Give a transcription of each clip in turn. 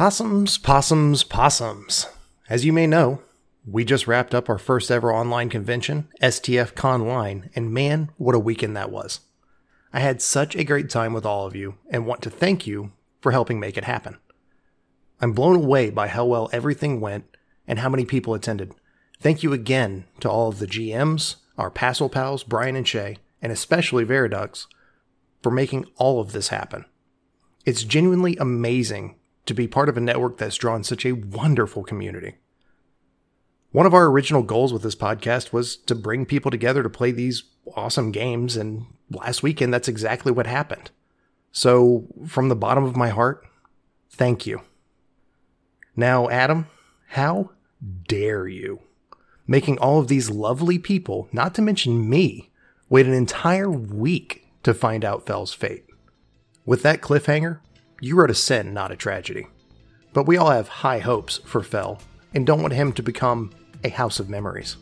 Possums, possums, possums. As you may know, we just wrapped up our first ever online convention, STF Conline, and man, what a weekend that was. I had such a great time with all of you and want to thank you for helping make it happen. I'm blown away by how well everything went and how many people attended. Thank you again to all of the GMs, our Passel pals, Brian and Shay, and especially Veridux, for making all of this happen. It's genuinely amazing to be part of a network that's drawn such a wonderful community. One of our original goals with this podcast was to bring people together to play these awesome games, and last weekend that's exactly what happened. So, from the bottom of my heart, thank you. Now, Adam, how dare you? Making all of these lovely people, not to mention me, wait an entire week to find out Fell's fate. With that cliffhanger, you wrote a sin, not a tragedy. But we all have high hopes for Fell and don't want him to become a house of memories.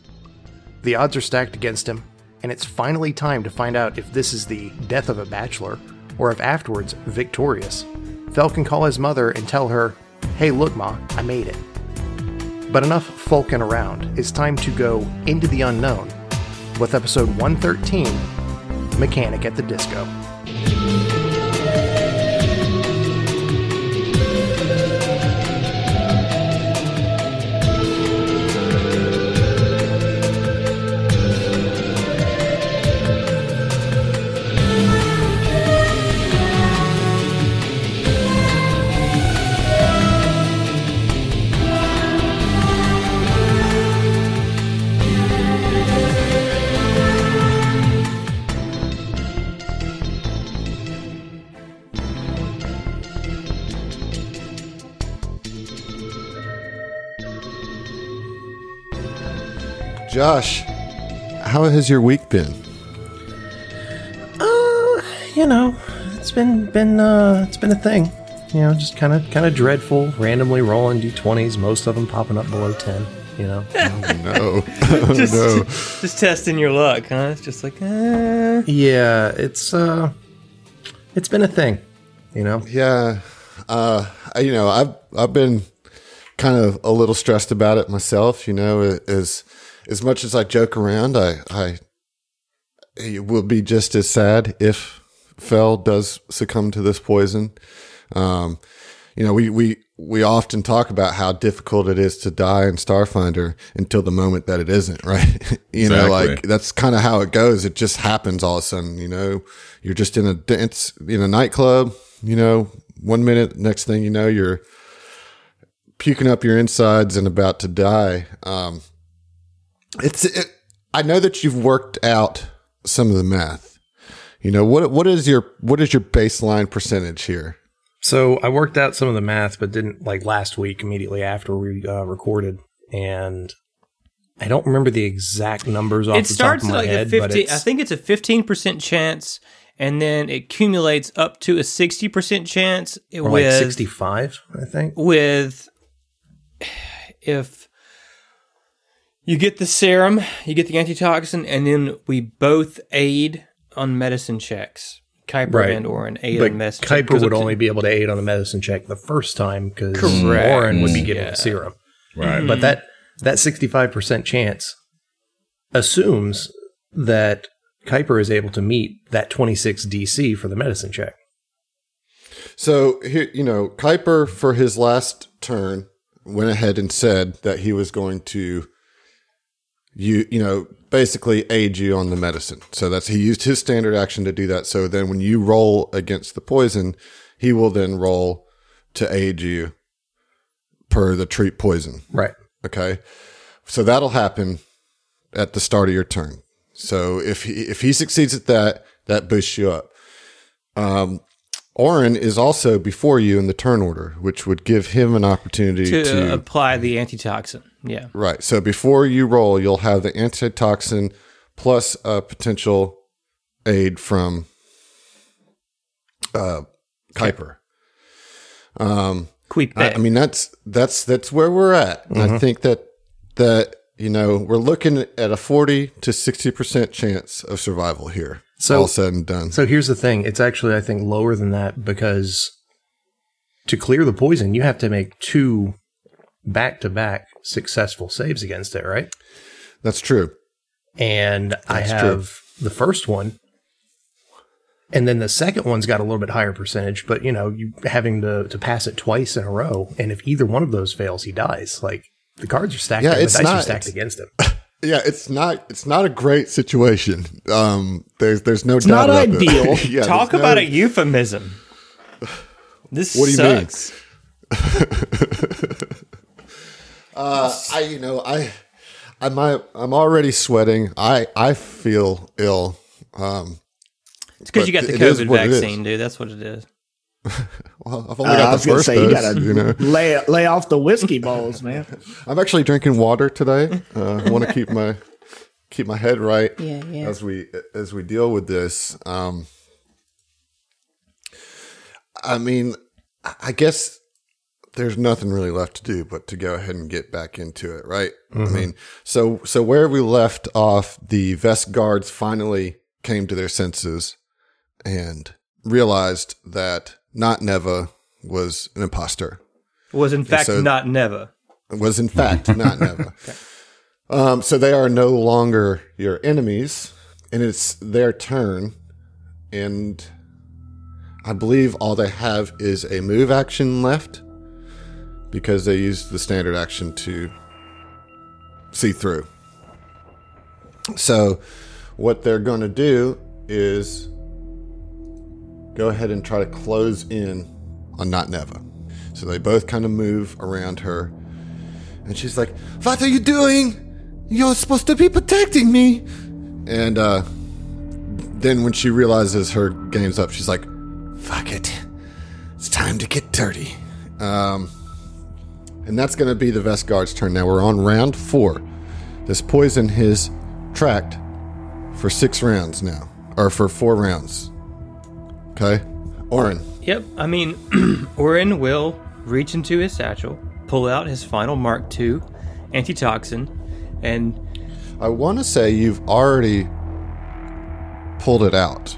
The odds are stacked against him, and it's finally time to find out if this is the death of a bachelor or if afterwards victorious. Fell can call his mother and tell her, Hey, look, Ma, I made it. But enough folking around. It's time to go into the unknown with episode 113 Mechanic at the Disco. Josh, how has your week been? Uh, you know, it's been been uh it's been a thing. You know, just kind of kind of dreadful, randomly rolling d20s, most of them popping up below 10, you know. No, oh, just, no. just testing your luck, huh? It's just like, uh, yeah, it's uh it's been a thing, you know. Yeah, uh, I- you know, I've I've been kind of a little stressed about it myself. You know, as as much as I joke around, I I it will be just as sad if Fell does succumb to this poison. Um, you know, we we we often talk about how difficult it is to die in Starfinder until the moment that it isn't, right? you know, like that's kind of how it goes. It just happens all of a sudden. You know, you're just in a dance in a nightclub. You know, one minute, next thing you know, you're puking up your insides and about to die. Um, it's. It, I know that you've worked out some of the math. You know what? What is your what is your baseline percentage here? So I worked out some of the math, but didn't like last week immediately after we uh, recorded, and I don't remember the exact numbers off it the starts top at of my like head. a but 50, I think it's a 15% chance, and then it accumulates up to a 60% chance or with, like sixty-five. I think. with if you get the serum, you get the antitoxin, and then we both aid on medicine checks. Kuiper Right. and Oren aid But on medicine check, would only be able to aid on the medicine check the first time because Correct. Warren would be getting Yeah. the serum. Right. But that that sixty-five percent chance assumes that Kuiper is able to meet that twenty-six DC for the medicine check. So here, you know, Kuiper for his last turn went ahead and said that he was going to, you you know, basically aid you on the medicine. So that's he used his standard action to do that. So then when you roll against the poison, he will then roll to aid you per the treat poison. Right. Okay. So that'll happen at the start of your turn. So if he if he succeeds at that, that boosts you up. Um Oren is also before you in the turn order, which would give him an opportunity to, to, apply the antitoxin. Yeah. right. So before you roll, you'll have the antitoxin plus a potential aid from uh Kuiper. Um I, I mean that's that's that's where we're at. And I think that that you know we're looking at a forty to sixty percent chance of survival here. So- all said and done. So here's the thing. It's actually, I think, lower than that because to clear the poison, you have to make two back to back successful saves against it, right? That's true. And I That's true. have the first one. And then the second one's got a little bit higher percentage, but you know, you having to, to pass it twice in a row. And if either one of those fails, he dies. Like the cards are stacked, Yeah, the it's dice are not- stacked against him. Yeah, it's not it's not a great situation. Um, there's there's no It's doubt not about that. ideal. yeah, Talk about no- a euphemism. This What do you mean? sucks. I you know I I'm I, I'm already sweating. I I feel ill. Um, It's because you got the COVID what it is. vaccine, dude. That's what it is. well, I've only Uh, got the gonna first say you dose. gotta you know, lay lay off the whiskey balls, man. I'm actually drinking water today. Uh, I want to keep my keep my head right Yeah, yeah. as we as we deal with this. Um, I mean, I guess there's nothing really left to do but to go ahead and get back into it, right? I mean, so so where we left off, the Vesk guards finally came to their senses and realized that not Neva was an imposter. Was in fact so- not never. was in fact not Neva. Um, so they are no longer your enemies, and it's their turn. And I believe all they have is a move action left because they used the standard action to see through. So, what they're going to do is go ahead and try to close in on Not Neva. So they both kind of move around her. And she's like, What are you doing? You're supposed to be protecting me. And uh, then when she realizes her game's up, she's like, Fuck it. It's time to get dirty. Um, and that's going to be the Vesk Guard's turn. Now we're on round four. This poison has tracked for six rounds now, or for four rounds. Okay? Oren. Yep. I mean, Orin will reach into his satchel, pull out his final Mark II antitoxin, and I want to say you've already pulled it out.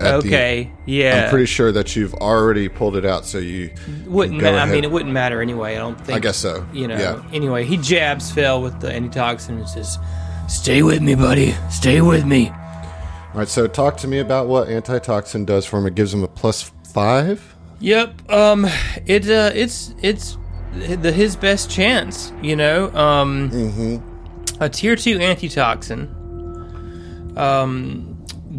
At the- okay, yeah, I'm pretty sure that you've already pulled it out, so you wouldn't. Ma- I mean, it wouldn't matter anyway. I don't think. I guess so. You know. Yeah. Anyway, he jabs Phil with the antitoxin and says, "Stay with me, buddy. Stay with me." All right. So talk to me about what antitoxin does for him. It gives him a plus five. Yep. Um. It. Uh. It's. It's the his best chance. You know. Um. Mhm. A tier two antitoxin. Um.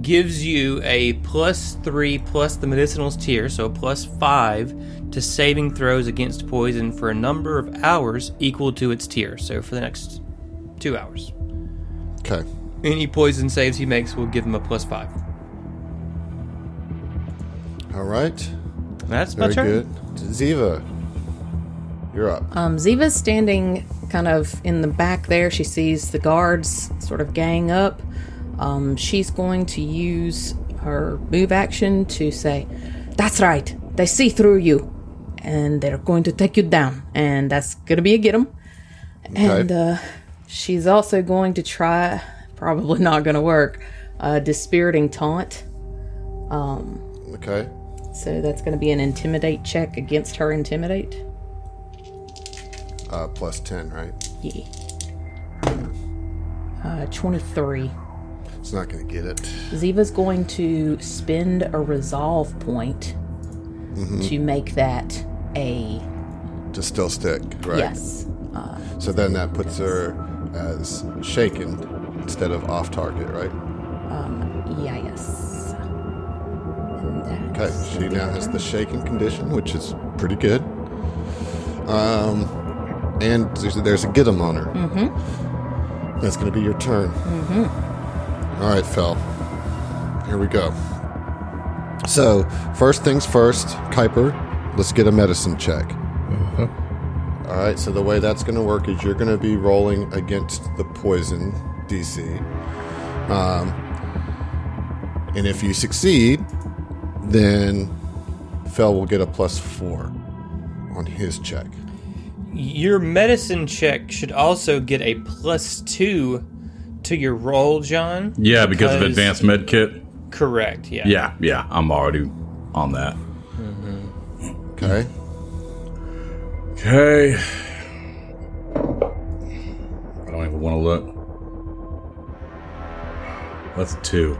Gives you a plus three plus the medicinals tier, so a plus five to saving throws against poison for a number of hours equal to its tier. So for the next two hours, Okay. any poison saves he makes will give him a plus five. All right. That's my Very turn. good. Ziva, you're up. Um, Ziva's standing kind of in the back there. She sees the guards sort of gang up. Um, she's going to use her move action to say, That's right, they see through you, and they're going to take you down, and that's going to be a get 'em. And uh, she's also going to try, probably not going to work, a dispiriting taunt. Okay. So that's going to be an intimidate check against her intimidate. Uh, plus ten, right? Yeah. Uh, 23. It's not going to get it. Ziva's going to spend a resolve point to make that a To still stick, right? yes. So then that puts her as shaken instead of off target, right? Yeah, yes. Okay, she now has the shaken condition, which is pretty good. Um, and there's, there's a get 'em on her. Mm-hmm. That's going to be your turn. Mm-hmm. All right, Fell. Here we go. So, first things first, Kuiper, let's get a medicine check. All right, so the way that's going to work is you're going to be rolling against the poison DC. Um, and if you succeed, then Fell will get a plus four on his check. Your medicine check should also get a plus two to your role, John. Yeah, because of advanced med kit. Correct. Yeah. Yeah, yeah, I'm already on that. Mm-hmm. Okay. Okay. I don't even want to look. That's a two.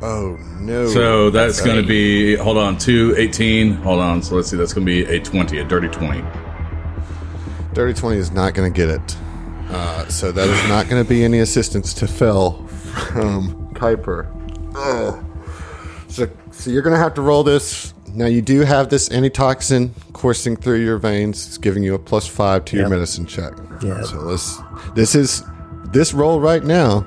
Oh no. So that's going to be, hold on, 2, 18. Hold on. So let's see. That's going to be a 20, a dirty 20. Dirty 20 is not going to get it. Uh, so that is not going to be any assistance to Phil from Kuiper. Ugh. So, so you're going to have to roll this. Now, you do have this antitoxin coursing through your veins. It's giving you a plus five to your medicine check. Yep. So this, this is, this roll right now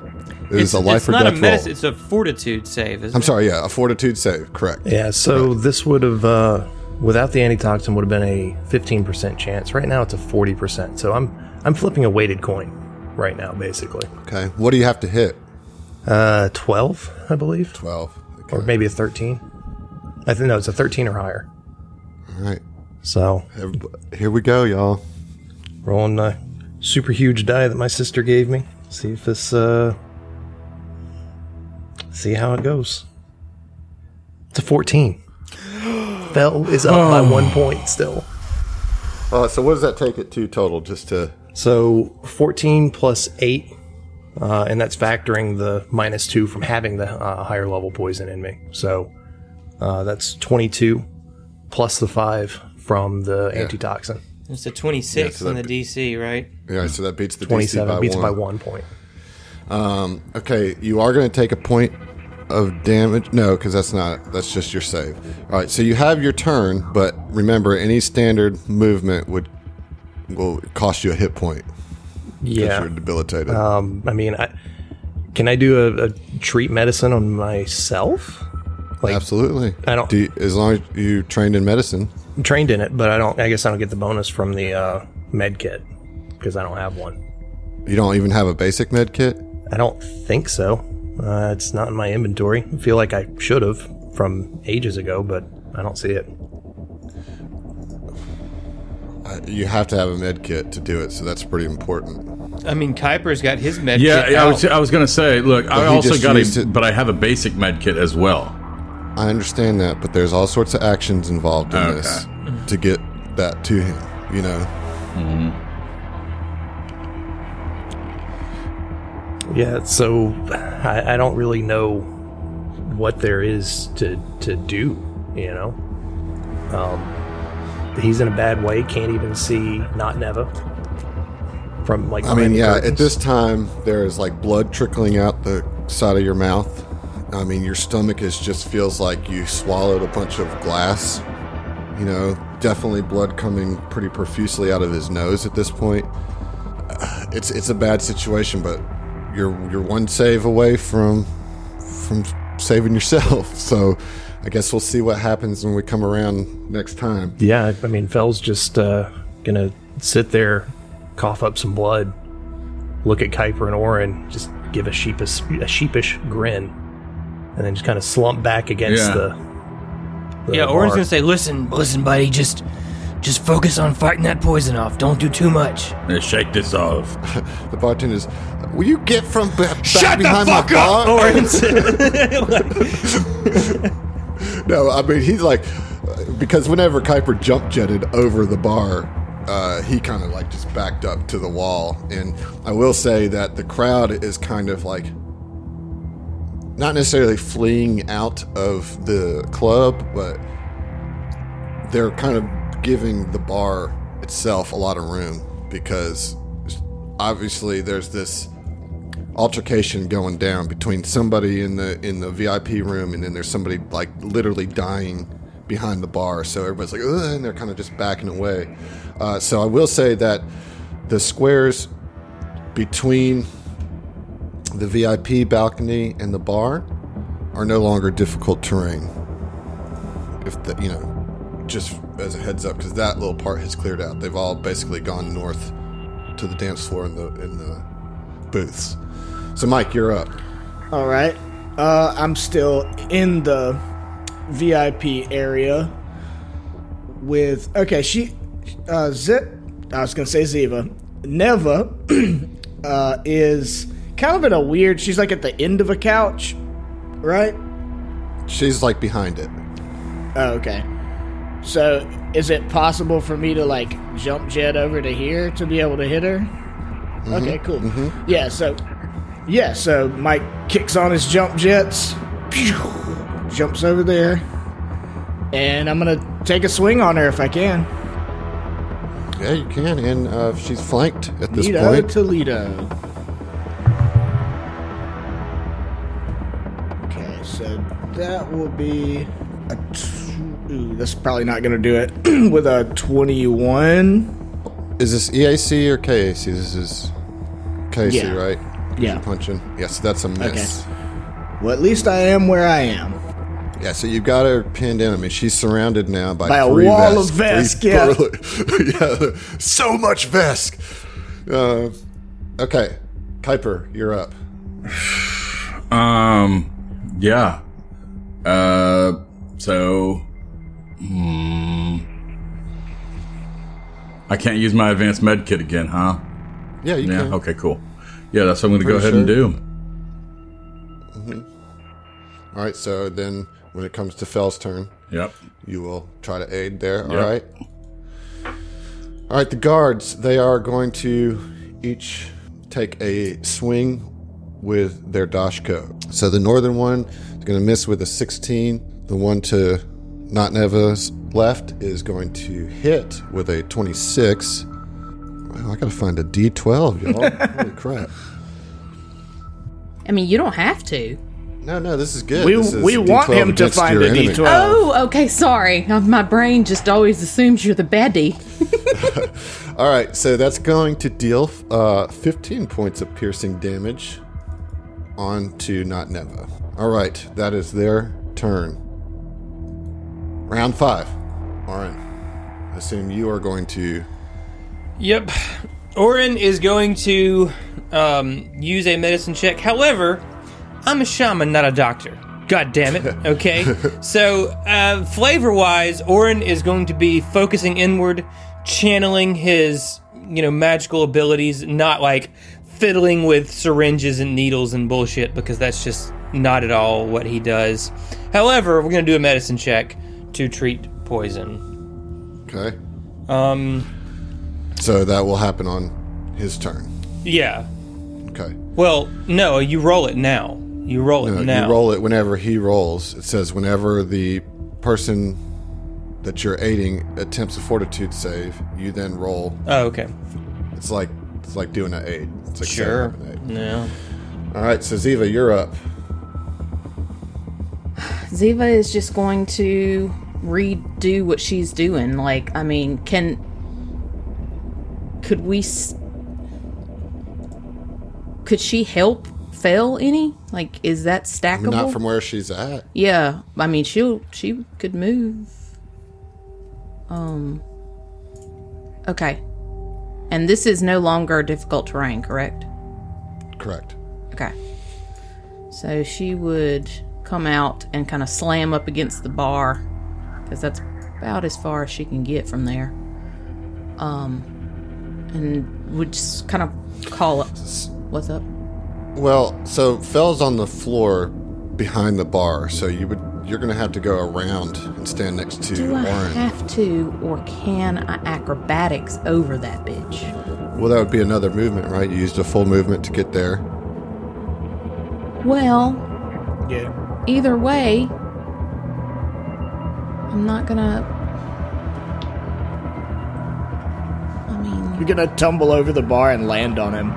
is It's, a life it's or not death a roll. medicine. It's a fortitude save. Isn't I'm it? sorry, yeah, a fortitude save, correct. Yeah, so this would have, uh, without the antitoxin, would have been a 15% chance. Right now, it's a 40%. So I'm I'm flipping a weighted coin right now, basically. Okay, what do you have to hit? Uh, 12, I believe, 12. Okay. or maybe a 13. I think no, it's a 13 or higher. All right, So Everybody- here we go, y'all. rolling a super huge die that my sister gave me. See if this, uh, see how it goes. It's a 14. Fell is up by one point still. Uh, so what does that take it to total? Just to So 14 plus 8, uh, and that's factoring the minus 2 from having the uh, higher level poison in me. So uh, that's 22 plus the 5 from the antitoxin. It's a 26 so on that the DC, right? yeah, so that beats the DC 27 by beats one. by 1 point. Okay, you are going to take a point of damage. No, because that's not. That's just your save. All right, so you have your turn, but remember, any standard movement would will cost you a hit point because Yeah. you're debilitated. Um, I mean, I, can I do a, a treat medicine on myself? Like, Absolutely. I don't- Do you, as long as you trained in medicine. I'm trained in it, but I don't. I guess I don't get the bonus from the uh, med kit because I don't have one. You don't even have a basic med kit. I don't think so. Uh, it's not in my inventory. I feel like I should have from ages ago, but I don't see it. You have to have a med kit to do it, so that's pretty important. I mean, Kuiper's got his med Yeah, kit yeah I was, I was going to say, look, I also got used a, it- but I have a basic med kit as well. I understand that, but there's all sorts of actions involved in Okay. this to get that to him. You know. Yeah, so I, I don't really know what there is to to do. You know, um, he's in a bad way. Can't even see not Neva from like. I mean, yeah. At this time, there is like blood trickling out the side of your mouth. I mean, your stomach is just feels like you swallowed a bunch of glass. You know, definitely blood coming pretty profusely out of his nose at this point. Uh, It's it's a bad situation, but you're you're one save away from from saving yourself. So, I guess we'll see what happens when we come around next time. Yeah, I mean, Fell's just uh, gonna sit there, cough up some blood, look at Kuiper and Orin, just give a sheepish, a sheepish grin, and then just kind of slump back against Yeah. the, the. yeah, Orin's gonna say, "Listen, listen, buddy, just, just focus on fighting that poison off. Don't do too much." Shake this off. The bartender's, will you get from ba- back Shut the behind fuck my up, bar? Orin's. No, I mean he's like because whenever Kuiper jump jetted over the bar, uh, he kind of like just backed up to the wall. And I will say that the crowd is kind of like not necessarily fleeing out of the club, but they're kind of giving the bar itself a lot of room because obviously there's this altercation going down between somebody in the in the VIP room and then there's somebody like literally dying behind the bar. So everybody's like, Ugh, and they're kind of just backing away. Uh, so I will say that the squares between the VIP balcony and the bar are no longer difficult terrain. If the, you know, just as a heads up, because that little part has cleared out. They've all basically gone north to the dance floor in the in the booths. So, Mike, you're up. All right. Uh, I'm still in the VIP area with. Okay, she. Uh, Zip. I was gonna say Ziva. Neva uh, is kind of in a weird. She's like at the end of a couch, right? She's like behind it. Oh, okay. So, is it possible for me to like jump jet over to here to be able to hit her? Okay, cool. Yeah, so yeah, so Mike kicks on his jump jets, pew, jumps over there, and I'm gonna take a swing on her if I can. Yeah, you can. And uh, she's flanked at this Toledo, point. Toledo. Toledo. Okay, so that will be a. T- ooh, that's probably not gonna do it with a 21. Is this EAC or KAC? This is KAC, Yeah. right? Yeah. You're punching. Yes, that's a miss. Well, at least I am where I am. Yeah, so you've got her pinned in. I mean, she's surrounded now by, By a three wall Vesk, of Vesk, yeah. burly- yeah, so much Vesk. Uh, okay, Kuiper, you're up. Um, yeah. Uh, so, hmm. I can't use my advanced med kit again, huh? Yeah, you Yeah. can. Okay. Cool. Yeah, that's what I'm going to go ahead sure. and do. Mm-hmm. All right, so then when it comes to Fell's turn, Yep. you will try to aid there. All Yep. right. All right, the guards, they are going to each take a swing with their doshko. So the northern one is going to miss with a 16. The one to Not Neva's left is going to hit with a 26. Wow, I got to find a D12, y'all. Holy crap. I mean, you don't have to. No, no, this is good. We, is we want him to find your a enemy. D12. Oh, okay. Sorry, Uh, my brain just always assumes you're the baddie. All right, so that's going to deal uh, 15 points of piercing damage onto Not Neva. All right, that is their turn. Round five. Orin, I assume you are going to. Yep. Orin is going to um, use a medicine check. However, I'm a shaman, not a doctor. God damn it. Okay. so, uh, flavor wise, Orin is going to be focusing inward, channeling his, you know, magical abilities, not like fiddling with syringes and needles and bullshit, because that's just not at all what he does. However, we're going to do a medicine check to treat poison. Okay. Um, So that will happen on his turn. yeah. Okay. Well, no, you roll it now. You roll it No, now. You roll it whenever he rolls. It says whenever the person that you're aiding attempts a fortitude save, you then roll. Oh, okay. It's like it's like doing an aid. It's like setting Sure. up an aid. No. All right, so Ziva, you're up. Ziva is just going to redo what she's doing. Like, I mean, can. Could we. S- could she help fail any? Like, is that stackable? Not from where she's at. Yeah, I mean, she'll she could move. Um. Okay, and this is no longer difficult terrain, correct? Correct. Okay. So she would come out and kind of slam up against the bar because that's about as far as she can get from there. Um, and would just kind of call up. What's up? Well, so Fell's on the floor behind the bar, so you would you're gonna have to go around and stand next to Do I Oren. have to, or can I acrobatics over that bitch? well, that would be another movement, right? You used a full movement to get there. Well, Yeah. either way, I'm not gonna. You're gonna tumble over the bar and land on him.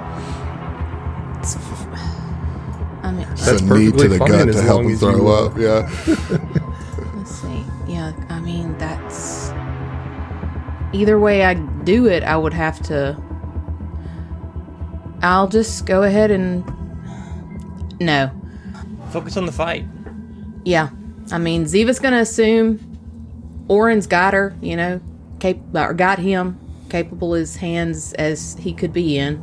I mean, It's That's a knee to perfectly the gut to help long him as you, throw up. Yeah. let's see. Yeah, I mean, that's. Either way I do it, I would have to. I'll just go ahead and. No. Focus on the fight. Yeah. I mean, Ziva's gonna assume Oren's got her, you know, cap- or got him, capable as hands as he could be in.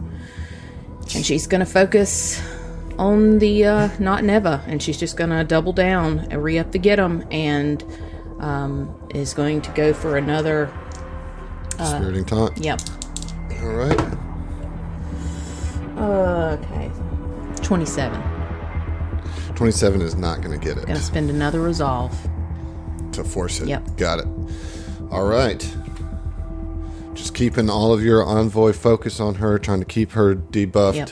And she's gonna focus on the uh, not never, and she's just gonna double down and re up the get get 'em, and um, is going to go for another. uh, Spiriting taunt. Yep. All right. Okay. 27. 27 is not going to get it Gonna spend another resolve. to force it. Yep. Got it. All right. Just keeping all of your envoy focus on her, trying to keep her debuffed. Yep.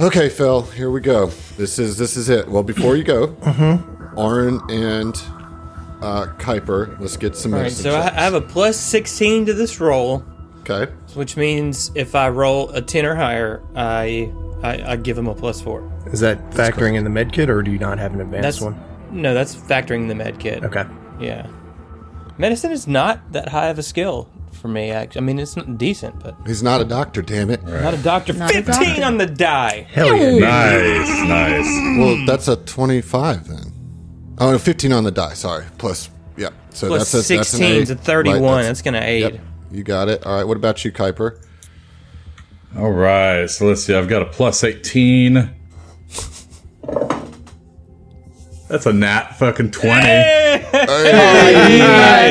Okay, Phil, here we go. This is this is it. Well, before you go, mm-hmm. Orin and uh, Kuiper, let's get some All right, medicine so I, checks. I have a plus 16 to this roll, okay. which means if I roll a 10 or higher, I I, I give him a plus four. Is that factoring in the med kit, or do you not have an advanced That's one? no, that's factoring the med kit. Okay. Yeah, medicine is not that high of a skill for me. Actually, I mean it's not decent, but He's not a doctor, damn it. not a doctor. Not a 15 doctor. on the die. Hell yeah. Nice, nice. Well, that's a 25 then. Oh, no, 15 on the die, sorry. Plus, yeah. So Plus that's a, that's an 16 eight. is a 31. Right, that's, gonna aid. Yep, you got it. All right, what about you, Kuiper? All right, so let's see. I've got a plus 18. That's a nat fucking 20.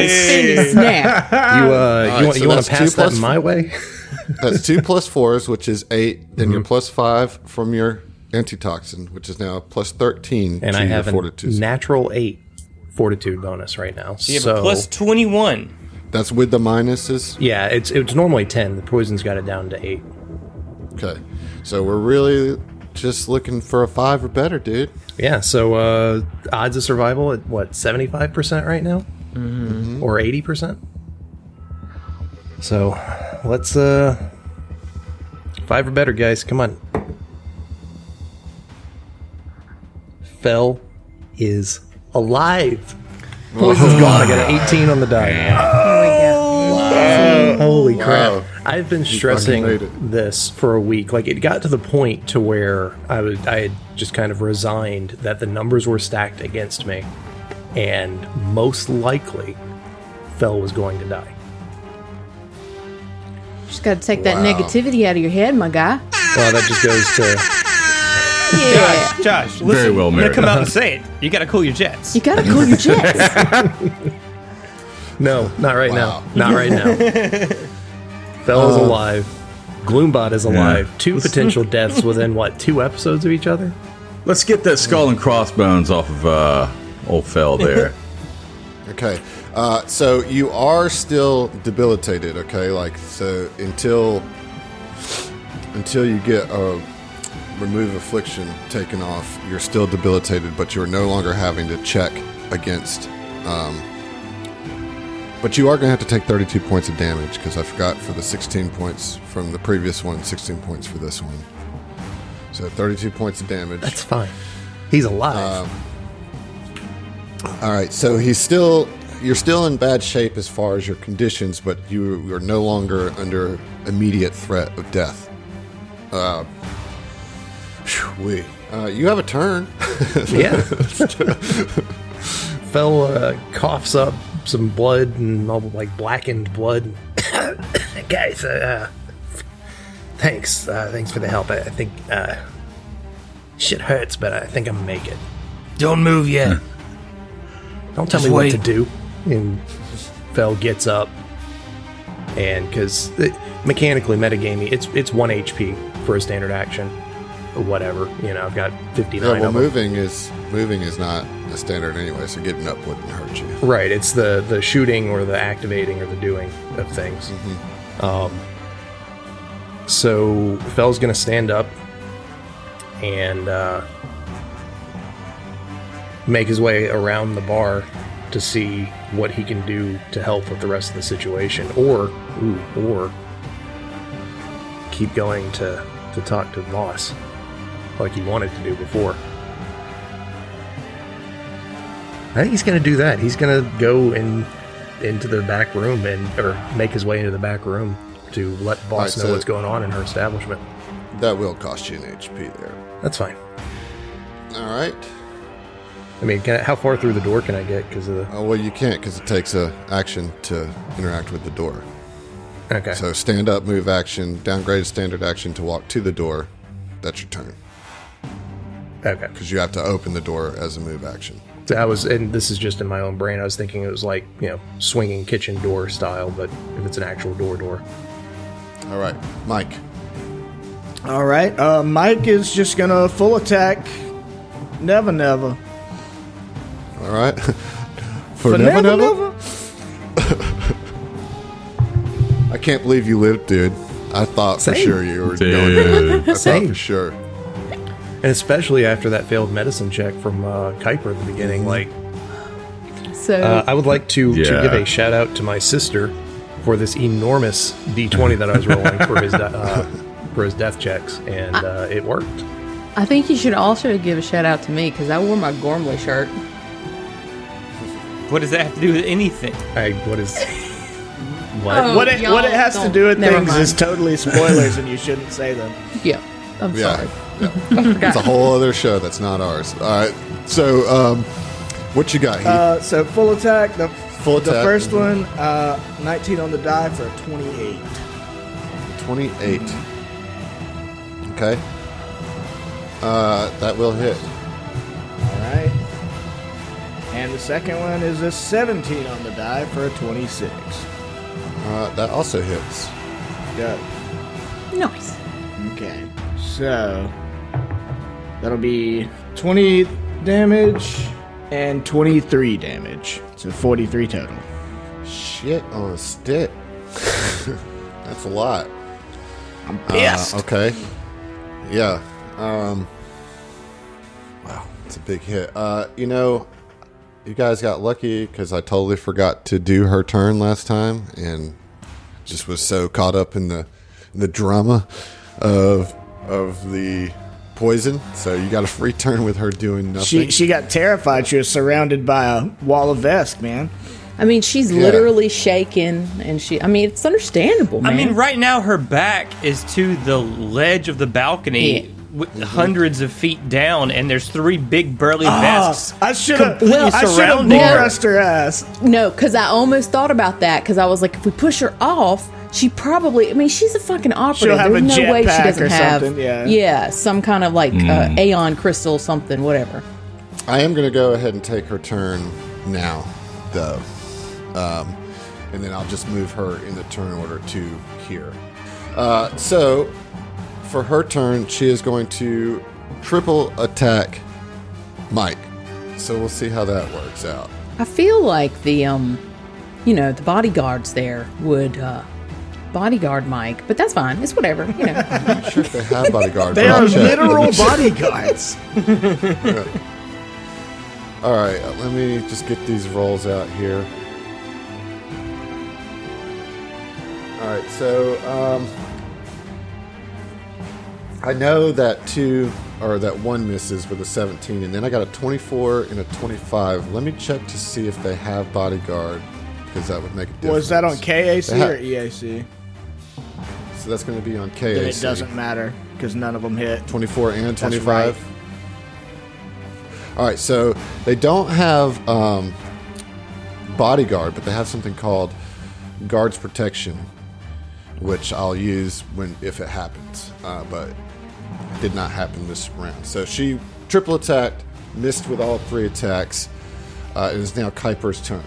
Spinny snap. You uh, you want so you want that's to pass two that plus- my way? That's two plus fours, which is 8 Then Mm-hmm. your plus five from your antitoxin, which is now plus 13 And to I your have a fortitude. natural eight fortitude bonus right now. You have so a plus 21. That's with the minuses. yeah, it's it's normally ten. The poison's got it down to eight. Okay. So we're really just looking for a five or better, dude. Yeah, so uh, odds of survival at what seventy five percent right now, mm-hmm. or eighty percent. So let's uh, five or better, guys. Come on. Fell is alive. Poison's gone. I got an eighteen on the die. There we go. Holy crap. Wow. I've been stressing this for a week. Like it got to the point to where I was I had just kind of resigned that the numbers were stacked against me and most likely Fell was going to die. Just got to take that negativity out of your head, my guy. Well, that just goes to Yeah. Josh, listen, Very well I'm gonna married. come out and say it. You gotta cool your jets. You gotta cool your jets. No, not right Wow. now. Not right now. Fell is alive. Gloombot is alive. Two potential deaths within what, two episodes of each other? Let's get that skull and crossbones off of uh, old Fell there. Okay. Uh, so you are still debilitated, okay? Like so until until you get a remove affliction taken off, you're still debilitated, but you're no longer having to check against. Um, but you are going to have to take 32 points of damage because I forgot for the 16 points from the previous one, 16 points for this one. So 32 points of damage. That's fine. He's alive. All right, so he's still you're still in bad shape as far as your conditions, but you are no longer under immediate threat of death. Uh, we, uh, you have a turn. Yeah. Fell uh, coughs up some blood and all like blackened blood. Guys, uh, thanks. Uh, thanks for the help. I, I think uh, shit hurts, but I think I'm gonna make it. Don't move yet. Don't tell Just me wait. what to do. And Fell gets up, and because mechanically metagaming, it's it's one HP for a standard action, or whatever. You know, I've got fifty yeah, well, of them. moving is moving is not a standard anyway, so getting up wouldn't hurt you. Right, it's the the shooting or the activating or the doing of things. Um, so Fell's gonna stand up and uh, make his way around the bar to see what he can do to help with the rest of the situation, or ooh, or keep going to to talk to the boss like he wanted to do before. I think he's going to do that. He's going to go in into the back room and or make his way into the back room to let the boss Right, know so- what's going on in her establishment. That will cost you an HP there. That's fine. All right. I mean, can I, how far through the door can I get? Because of the Oh, well, you can't because it takes a action to interact with the door. okay, So stand up, move action, downgraded standard action to walk to the door. That's your turn okay. because you have to open the door as a move action. So I was, and this is just in my own brain. I was thinking it was like you know swinging kitchen door style, but if it's an actual door door, All right, Mike. All right. Uh, Mike is just gonna full attack. Never, never. All right. For, For never, never, never, never. can't believe you lived, dude. I thought for sure you were Dude. going down. I thought Same. for sure. And especially after that failed medicine check from uh, Kuiper at the beginning, like So uh, I would like to, to give a shout out to my sister for this enormous d20 that I was rolling for his de- uh, for his death checks, and uh, it worked. I think you should also give a shout out to me because I wore my Gormley shirt. What does that have to do with anything? I what is what? Oh. What it, what it has to don't- with things mind. is totally spoilers, and you shouldn't say them. Yeah, I'm Yeah. sorry. It's a whole other show that's not ours. All right. So, um, what you got? Heath? Uh, so full attack. The Full The attack. first one, uh, 19 on the die for a 28. 28. Okay. Uh, that will hit. All right. And the second one is a 17 on the die for a 26. Uh, that also hits. Good. Nice. Okay. So that'll be 20 damage and 23 damage. So 43 total. Shit on a stick. that's a lot. I'm Uh, pissed. okay. Yeah. Um, wow, it's a big hit. Uh, you know, you guys got lucky because I totally forgot to do her turn last time, and just was so caught up in the in the drama of of the poison. So you got a free turn with her doing nothing. She she got terrified. She was surrounded by a wall of Vesk, man. I mean, she's literally shaking, and she. I mean, it's understandable, man. I mean, right now her back is to the ledge of the balcony, Yeah. with hundreds of feet down, and there's three big burly Ah, vests. I should have. completely I should have surrounding her. pressed her ass. No, because I almost thought about that because I was like, if we push her off, she probably. I mean, she's a fucking operative. have There's a no way she doesn't have. something, yeah. some kind of like uh, Aeon crystal, something, whatever. I am going to go ahead and take her turn now, though. Um, and then I'll just move her in the turn order to here. Uh, so, for her turn, she is going to triple attack Mike. So, we'll see how that works out. I feel like the um, you know, the bodyguards there would uh, bodyguard Mike, but that's fine. It's whatever, you know. I'm not sure if they have bodyguards. they are literal bodyguards. All right, let me just get these rolls out here. All right, so um, I know that two or that one misses with a 17, and then I got a 24 and a 25. Let me check to see if they have bodyguard because that would make a difference. Was that on KAC ha- or EAC? So that's going to be on KAC. Then it doesn't matter because none of them hit. 24 and 25. right. All right, so they don't have um, bodyguard, but they have something called guards protection, which I'll use when if it happens. Uh, but it did not happen this round. So she triple attacked, missed with all three attacks. Uh, it is now Kuiper's turn.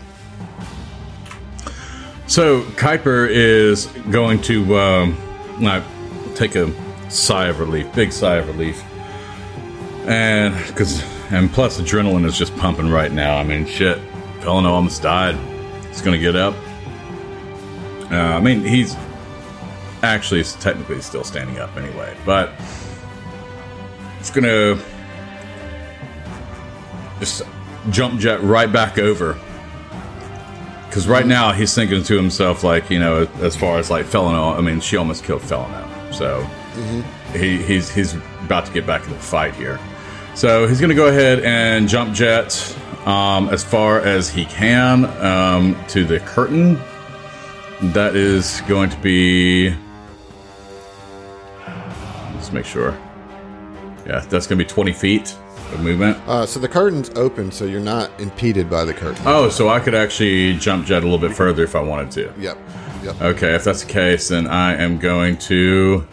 So Kuiper is going to um, like, take a sigh of relief, big sigh of relief, and because and plus adrenaline is just pumping right now. I mean, shit, Felino almost died. He's gonna get up. Uh, I mean, he's actually technically still standing up anyway, but he's gonna just jump jet right back over because right now he's thinking to himself, like, you know, as far as like Felino, I mean, she almost killed Felino. So he, he's, he's about to get back in the fight here. So he's going to go ahead and jump jet um, as far as he can um, to the curtain. That is going to be. Let's make sure. Yeah, that's going to be 20 feet movement. Uh, so the curtain's open, so you're not impeded by the curtain. Oh, so I could actually jump jet a little bit further if I wanted to. Yep. Yep. Okay, if that's the case, then I am going to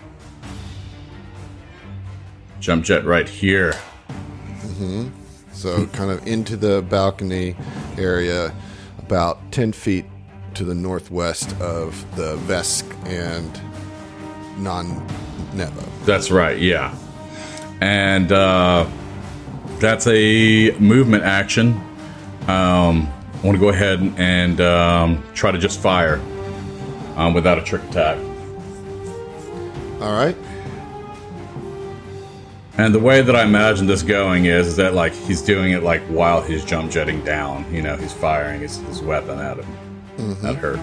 jump jet right here. Mm-hmm. So, kind of into the balcony area, about 10 feet to the northwest of the Vesk and non Nevo. That's right, yeah. And uh, that's a movement action. Um, I want to go ahead and um, try to just fire um, without a trick attack. All right. And the way that I imagine this going is, is that like he's doing it like while he's jump jetting down. You know, he's firing his, his weapon at him, at her.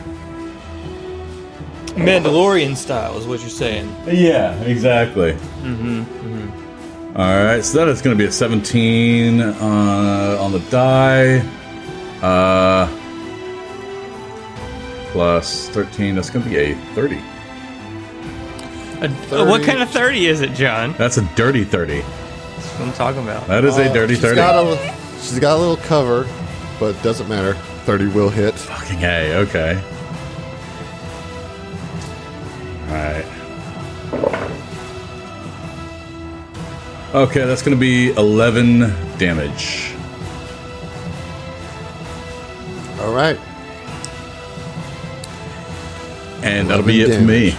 Mandalorian style is what you're saying. Yeah, exactly. Mm-hmm. Right, so that is going to be a 17 uh, on the die. Uh, plus 13. That's going to be a 30. A- uh, what kind of 30 is it, John? That's a dirty 30. That's what I'm talking about. That is a dirty She's 30. got a, she's got a little cover, but doesn't matter. 30 will hit. Fucking hey, okay. Alright. Okay, that's gonna be 11 damage. All right. And that'll be it 11 for me.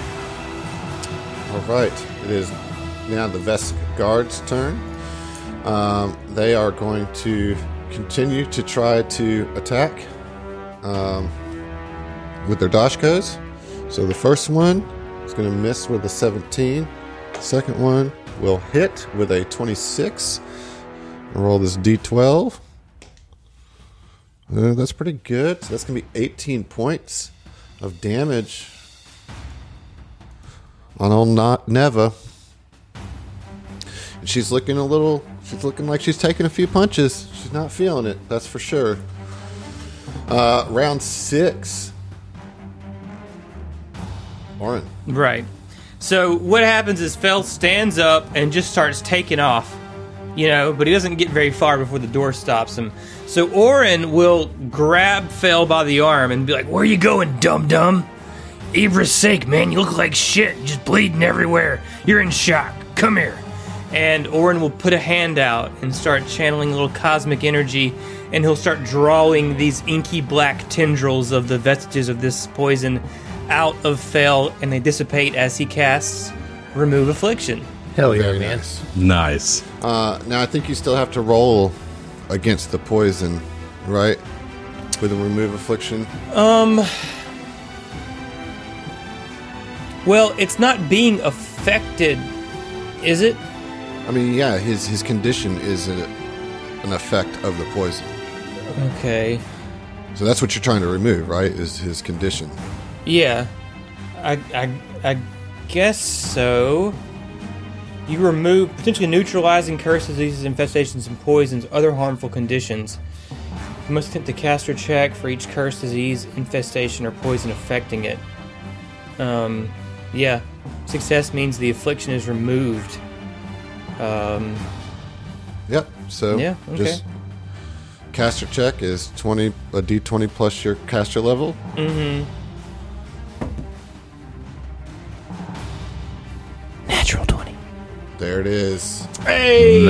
All right. It is now the Vesk guards' turn. Um, they are going to continue to try to attack um, with their doshkos. So the first one is going to miss with a 17. Second one will hit with a 26. Roll this d12. Uh, that's pretty good. So that's going to be 18 points of damage on old not Neva. And she's looking a little. She's looking like she's taking a few punches. She's not feeling it. That's for sure. Uh, round six. Oren. Right. So what happens is Fell stands up and just starts taking off, you know, but he doesn't get very far before the door stops him. So Orin will grab Fell by the arm and be like, "Where you going, dum dum? Ibra's sake, man, you look like shit, just bleeding everywhere. You're in shock. Come here." And Orin will put a hand out and start channeling a little cosmic energy, and he'll start drawing these inky black tendrils of the vestiges of this poison out of Fell, and they dissipate as he casts Remove Affliction. Hell yeah, Very man. nice. Nice. Uh, now I think you still have to roll against the poison, right? With a remove affliction. Um. Well, it's not being affected, is it? I mean, yeah, his his condition is a, an effect of the poison. Okay. So that's what you're trying to remove, right? Is his condition. Yeah. I, I, I guess so. You remove potentially neutralizing curses, diseases, infestations, and poisons, other harmful conditions. You must attempt to cast or check for each curse, disease, infestation, or poison affecting it. Um, yeah. Success means the affliction is removed. Um, Yep. So Yeah, okay. just caster check is twenty a D twenty plus your caster level. natural There it is. Hey!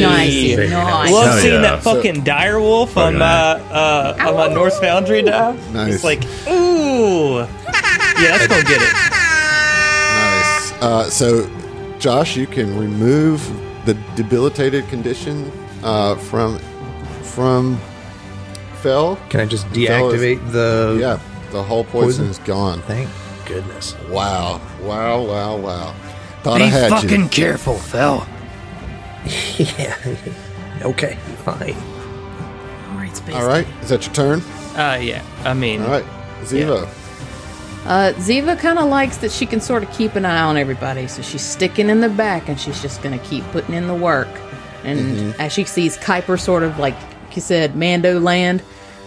Nice, Very nice. Love Hell seeing yeah. that fucking dire wolf on my uh, on my Norse Foundry die. Nice. It's like, ooh, yeah, that's gonna get it. Nice. Uh, so, Josh, you can remove the debilitated condition uh, from from Fell. Can I just Fell is- deactivate the Yeah, the whole poison, Poison? is gone. Thank goodness. Wow! Wow! Wow! Wow! Thought Be I had fucking you. careful, Phil. yeah. Okay, fine. All right, space. All right, is that your turn? Uh, yeah. I mean, All right, Ziva. Uh, Ziva kind of likes that she can sort of keep an eye on everybody, so she's sticking in the back and she's just going to keep putting in the work. And as she sees Kuiper sort of like you said, Mando land,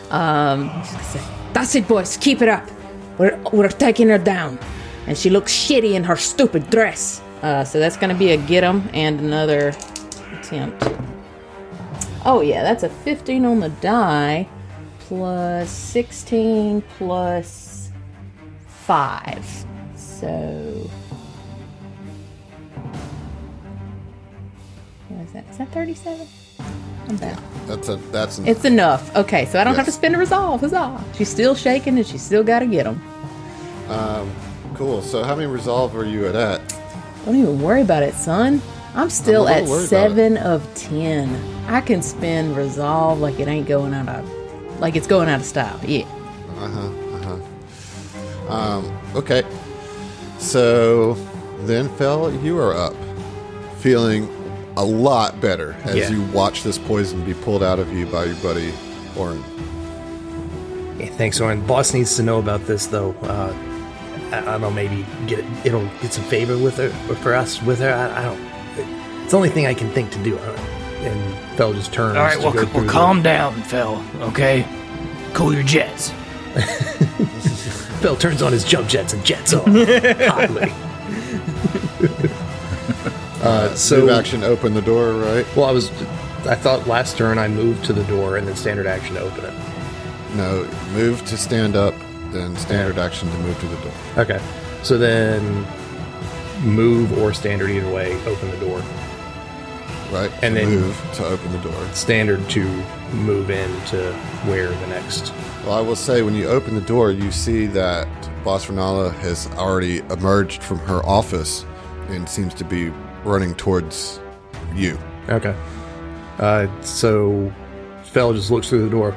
um, say, "That's it, boys. Keep it up. We're we're taking her down." And she looks shitty in her stupid dress. Uh, so that's going to be a get 'em and another attempt. Oh yeah, that's a 15 on the die, plus 16 plus five. So. What is that? Is that 37? I'm bad. That's a that's It's enough. Okay, so I don't have to Yes. spend a resolve. Huzzah. She's still shaking and she's still got to get them. cool. So, how many resolve are you at? At? Don't even worry about it, son. I'm still little at seven of ten. I can spend resolve like it ain't going out of, like it's going out of style. Yeah. Uh huh. Uh huh. Um, Okay. So then, Fell, you are up, feeling a lot better as Yeah. you watch this poison be pulled out of you by your buddy Orin. Yeah, thanks, Orin. Boss needs to know about this, though. Uh, I, I don't know, maybe get it, it'll get some favor with her or for us with her. I, I don't. It's the only thing I can think to do. I don't- And Fell just turns. All right, to well, go well, through the- calm down, Phil. Okay, cool your jets. Fell turns on his jump jets and jets off hotly. uh, so Move action, open the door, right? Well, I was. I thought last turn I moved to the door and then standard action to open it. No, move to stand up, then standard action to move to the door. Okay. So then move or standard either way, open the door. Right? And To then- move to open the door. Standard to move in to where the next. Well, I will say when you open the door, you see that Boss Renala has already emerged from her office and seems to be running towards you. Okay. Uh, so Fell just looks through the door.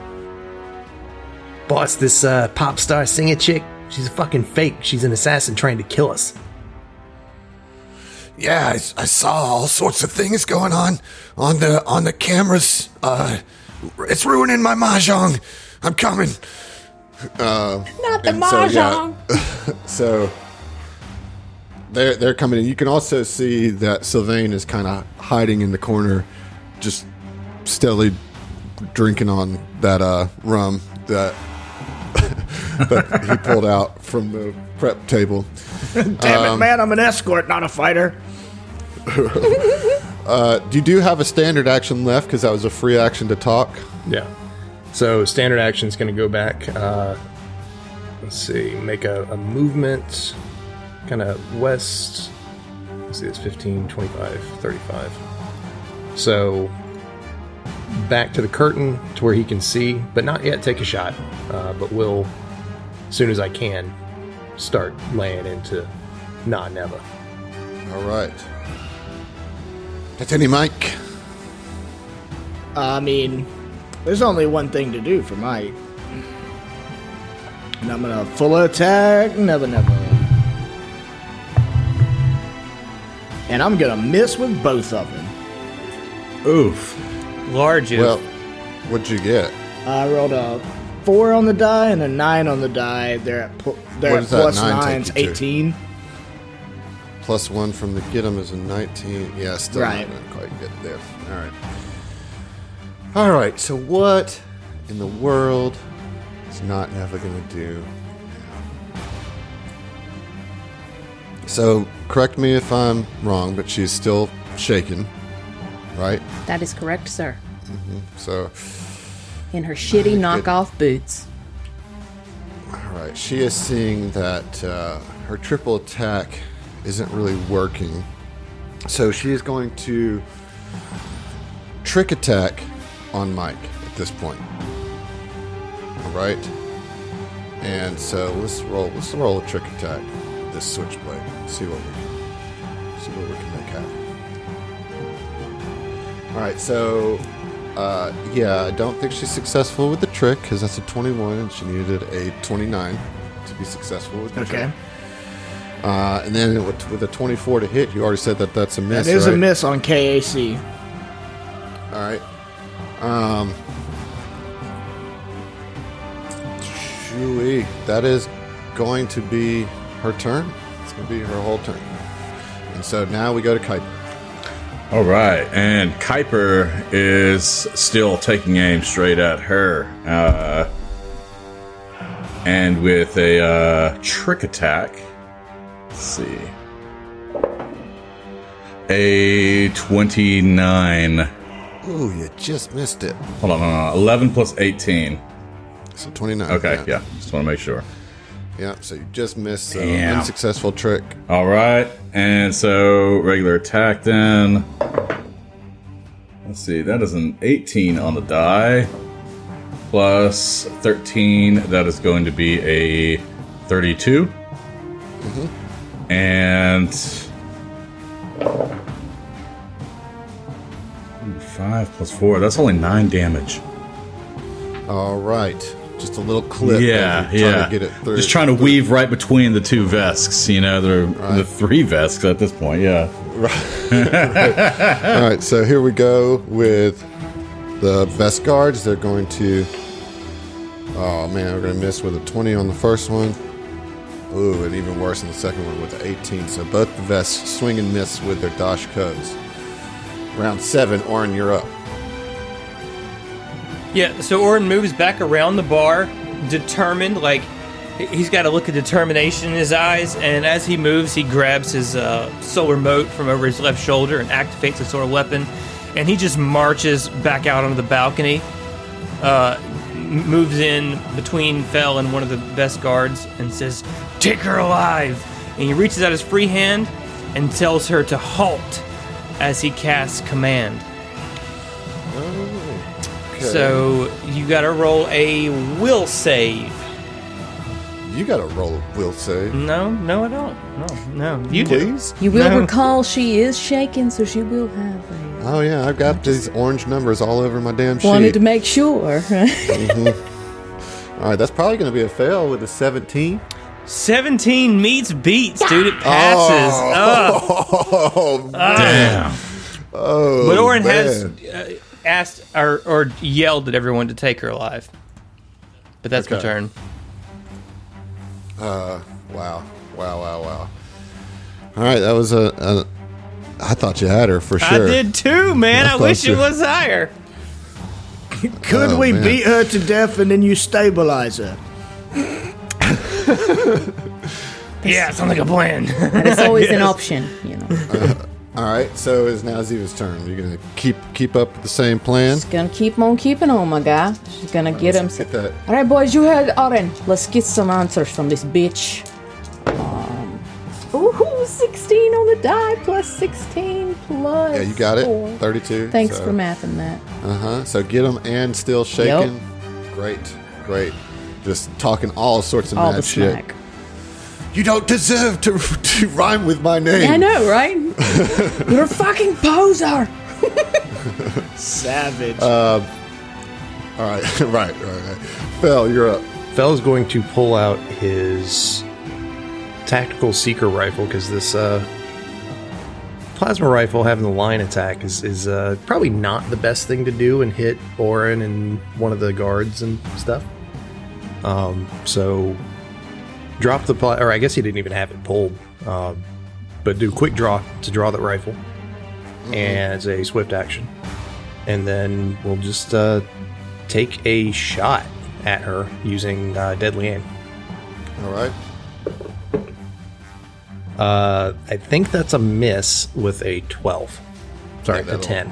Boss, this uh, pop star singer chick, she's a fucking fake. She's an assassin trying to kill us. Yeah, I, I saw all sorts of things going on on the on the cameras. Uh, it's ruining my mahjong. I'm coming. Uh, Not the and so, yeah, mahjong. so they're they're coming in. You can also see that Sylvain is kind of hiding in the corner, just steadily drinking on that uh, rum that that he pulled out from the prep table. Damn it, man! I'm an escort, not a fighter. Uh, do you do have a standard action left because that was a free action to talk. Yeah. So standard action is going to go back. Uh, let's see, make a, a movement kind of west. Let's see, it's 15, 25, 35. So back to the curtain to where he can see, but not yet take a shot. Uh, but will, as soon as I can, start laying into Nah Never. All right. That's any Mike. I mean, there's only one thing to do for Mike. And I'm gonna full attack, never, never. And I'm gonna miss with both of them. Oof. Large. Well, what'd you get? I rolled a four on the die and a nine on the die. They're at pl- they're at does plus nine take nines, eighteen. Plus one from the get 'em is a 19. Yeah, still Right. not quite get there. All right. All right. So what in the world is not ever gonna do? So correct me if I'm wrong, but she's still shaken, right? That is correct, sir. So In her shitty knockoff boots. All right, she is seeing that uh, her triple attack isn't really working. So she is going to trick attack on Mike at this point. All right. And so let's roll. Let's roll a trick attack. This switchblade. See what we see what we can make happen. All right. So uh, yeah, I don't think she's successful with the trick because that's a 21 and she needed a 29 to be successful with the Okay, trick. Uh, and then with, with a 24 to hit, you already said that that's a miss. that is right? a miss on KAC. All right. Um. Shooey, that is going to be her turn. It's going to be her whole turn. And so now we go to Kuiper. All right, and Kuiper is still taking aim straight at her, uh, and with a uh, trick attack. Let's see, a twenty-nine. Ooh, you just missed it. Hold on, hold on, eleven plus eighteen. So 29. Okay, yeah, just want to make sure. Yeah, so you just missed. So Damn. unsuccessful trick. All right, and so regular attack then. Let's see, that is an 18 on the die. Plus 13, that is going to be a 32. Mm-hmm. And. Ooh, 5 plus 4, that's only 9 damage. All right. just a little clip. Yeah, yeah. to get it through. Just trying to weave right between the two vesks. You know, there are the three vesks at this point. Yeah. All right, so here we go with the Vesk guards. They're going to. Oh man, we're going to miss with a 20 on the first one. Ooh, and even worse in the second one with the 18. So both the Vesks swing and miss with their doshkos. Round seven, Orin, you're up. Yeah, so Orin moves back around the bar, determined, like he's got a look of determination in his eyes, and as he moves, he grabs his uh, solar mote from over his left shoulder and activates the solar weapon, and he just marches back out onto the balcony, uh, moves in between Fell and one of the Vesk guards, and says, Take her alive! And he reaches out his free hand and tells her to halt as he casts command. So you gotta roll a will save. You got to roll a will save. No, no, I don't. No, no, you do. Please? You will No. recall she is shaken, so she will have a. Oh, yeah, I've got these orange numbers all over my damn sheet. Wanted to make sure. All right, that's probably going to be a fail with a 17. Seventeen meets beats, dude. It passes. Ugh. Oh, Damn. but Orin has uh, asked or, or yelled at everyone to take her alive. But that's my Okay. Turn. Wow, wow, wow, wow. All right, that was a. a I thought you had her for sure. I did too, man. I I, wish you- it was higher. Could Oh, we man. beat her to death and then you stabilize her? Yeah, sounds like a plan. and it's always an option, you know. Uh, All right, so it's now Ziva's turn. You're gonna keep keep up with the same plan. She's gonna keep on keeping on, my guy. She's gonna get him. Get that. All right, boys, you heard Oren. Let's get some answers from this bitch. Um, ooh, 16 on the die plus 16 plus. Yeah, you got it. four. 32. Thanks so, for mathing that. Uh huh. So get him and still shaking. Yep. Great, great. Just talking all sorts of All mad shit. smack. You don't deserve to to rhyme with my name. I know, right? You're a fucking poser. Savage. All right, right, right, right. Phil, you're up. Fell's going to pull out his tactical seeker rifle because this uh, plasma rifle having the line attack is, is uh, probably not the best thing to do and hit Orin and one of the guards and stuff. Um, so drop the pla- or I guess he didn't even have it pulled, um, but do quick draw to draw that rifle and it's a swift action, and then we'll just uh, take a shot at her using uh, deadly aim. All right. Uh, I think that's a miss with a 12. Sorry, a 10.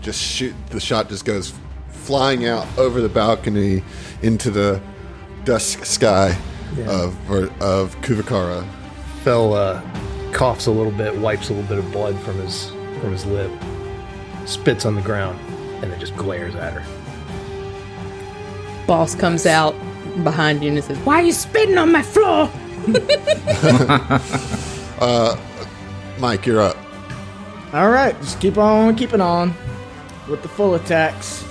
Just shoot. The shot just goes flying out over the balcony into the dusk sky of or, of Kuvakara. Fell uh, coughs a little bit, wipes a little bit of blood from his from his lip, spits on the ground, and then just glares at her. Boss comes out behind you and says, Why are you spitting on my floor? Mike, you're up. All right, just keep on keeping on with the full attacks.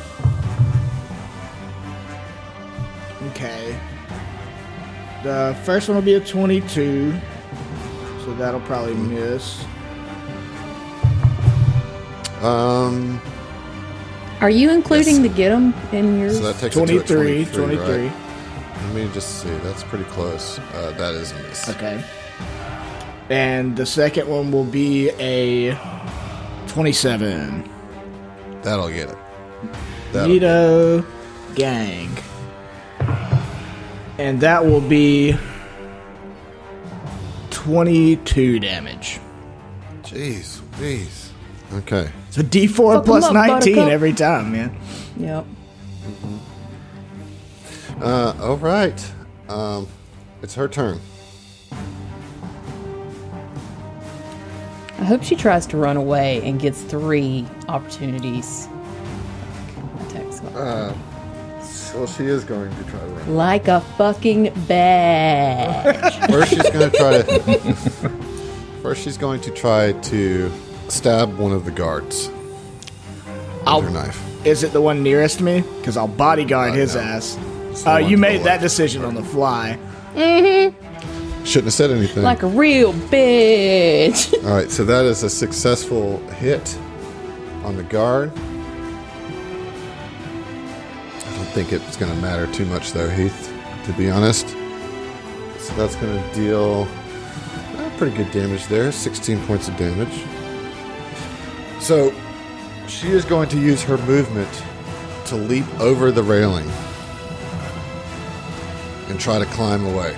The first one will be a 22, so that'll probably miss. Um, Are you including the get 'em in yours? so that takes it to a 23, 23. 23. Right? Let me just see. That's pretty close. Uh, that is a miss. Okay. And the second one will be a 27. That'll get it. That'll Nito Gang. And that will be 22 damage. Jeez, jeez. Okay. So D4 Fuck 'em plus up, 19 Buttercup. every time, man. Yep. Uh, all right. Um, it's her turn. I hope she tries to run away and gets three opportunities. Attacks. Well, she is going to try to run. Like a fucking bad. First, she's going to try to. First, she's going to try to stab one of the guards with I'll- her knife. Is it the one nearest me? Because I'll bodyguard Uh, his no. ass. Uh, you made that decision on the fly. Mm-hmm. Shouldn't have said anything. Like a real bitch. All right, so that is a successful hit on the guard. Think it's going to matter too much, though, Heath, to be honest. So that's going to deal uh, pretty good damage there 16 points of damage. So she is going to use her movement to leap over the railing and try to climb away.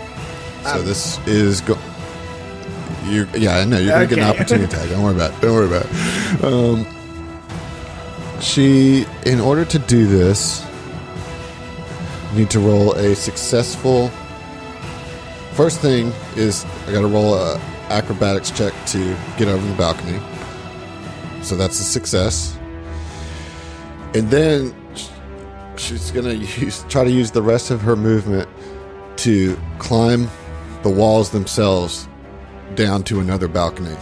So this is go- you. Yeah, I know you're gonna get an opportunity attack. Don't worry about. It. Don't worry about. It. Um, she, in order to do this, need to roll a successful. First thing is I got to roll a acrobatics check to get over the balcony. So that's a success. And then she's gonna use try to use the rest of her movement to climb the walls themselves down to another balcony.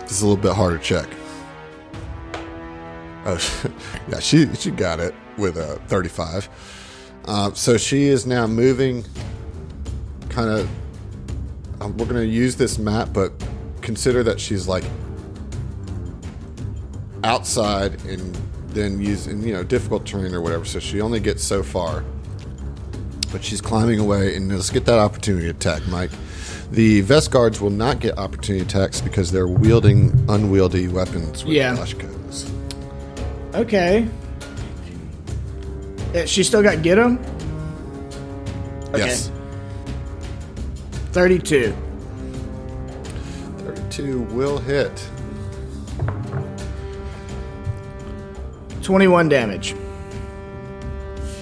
This is a little bit harder check. Oh, yeah, she she got it with a 35. Uh, so she is now moving. Kind of, um, we're gonna use this map, but consider that she's like outside and then using you know difficult terrain or whatever. So she only gets so far but she's climbing away, and let's get that opportunity attack, Mike. The Vesk guards will not get opportunity attacks because they're wielding unwieldy weapons with Yeah. flashcodes. Okay. She still got get him? Yes. 32. 32 will hit. 21 damage.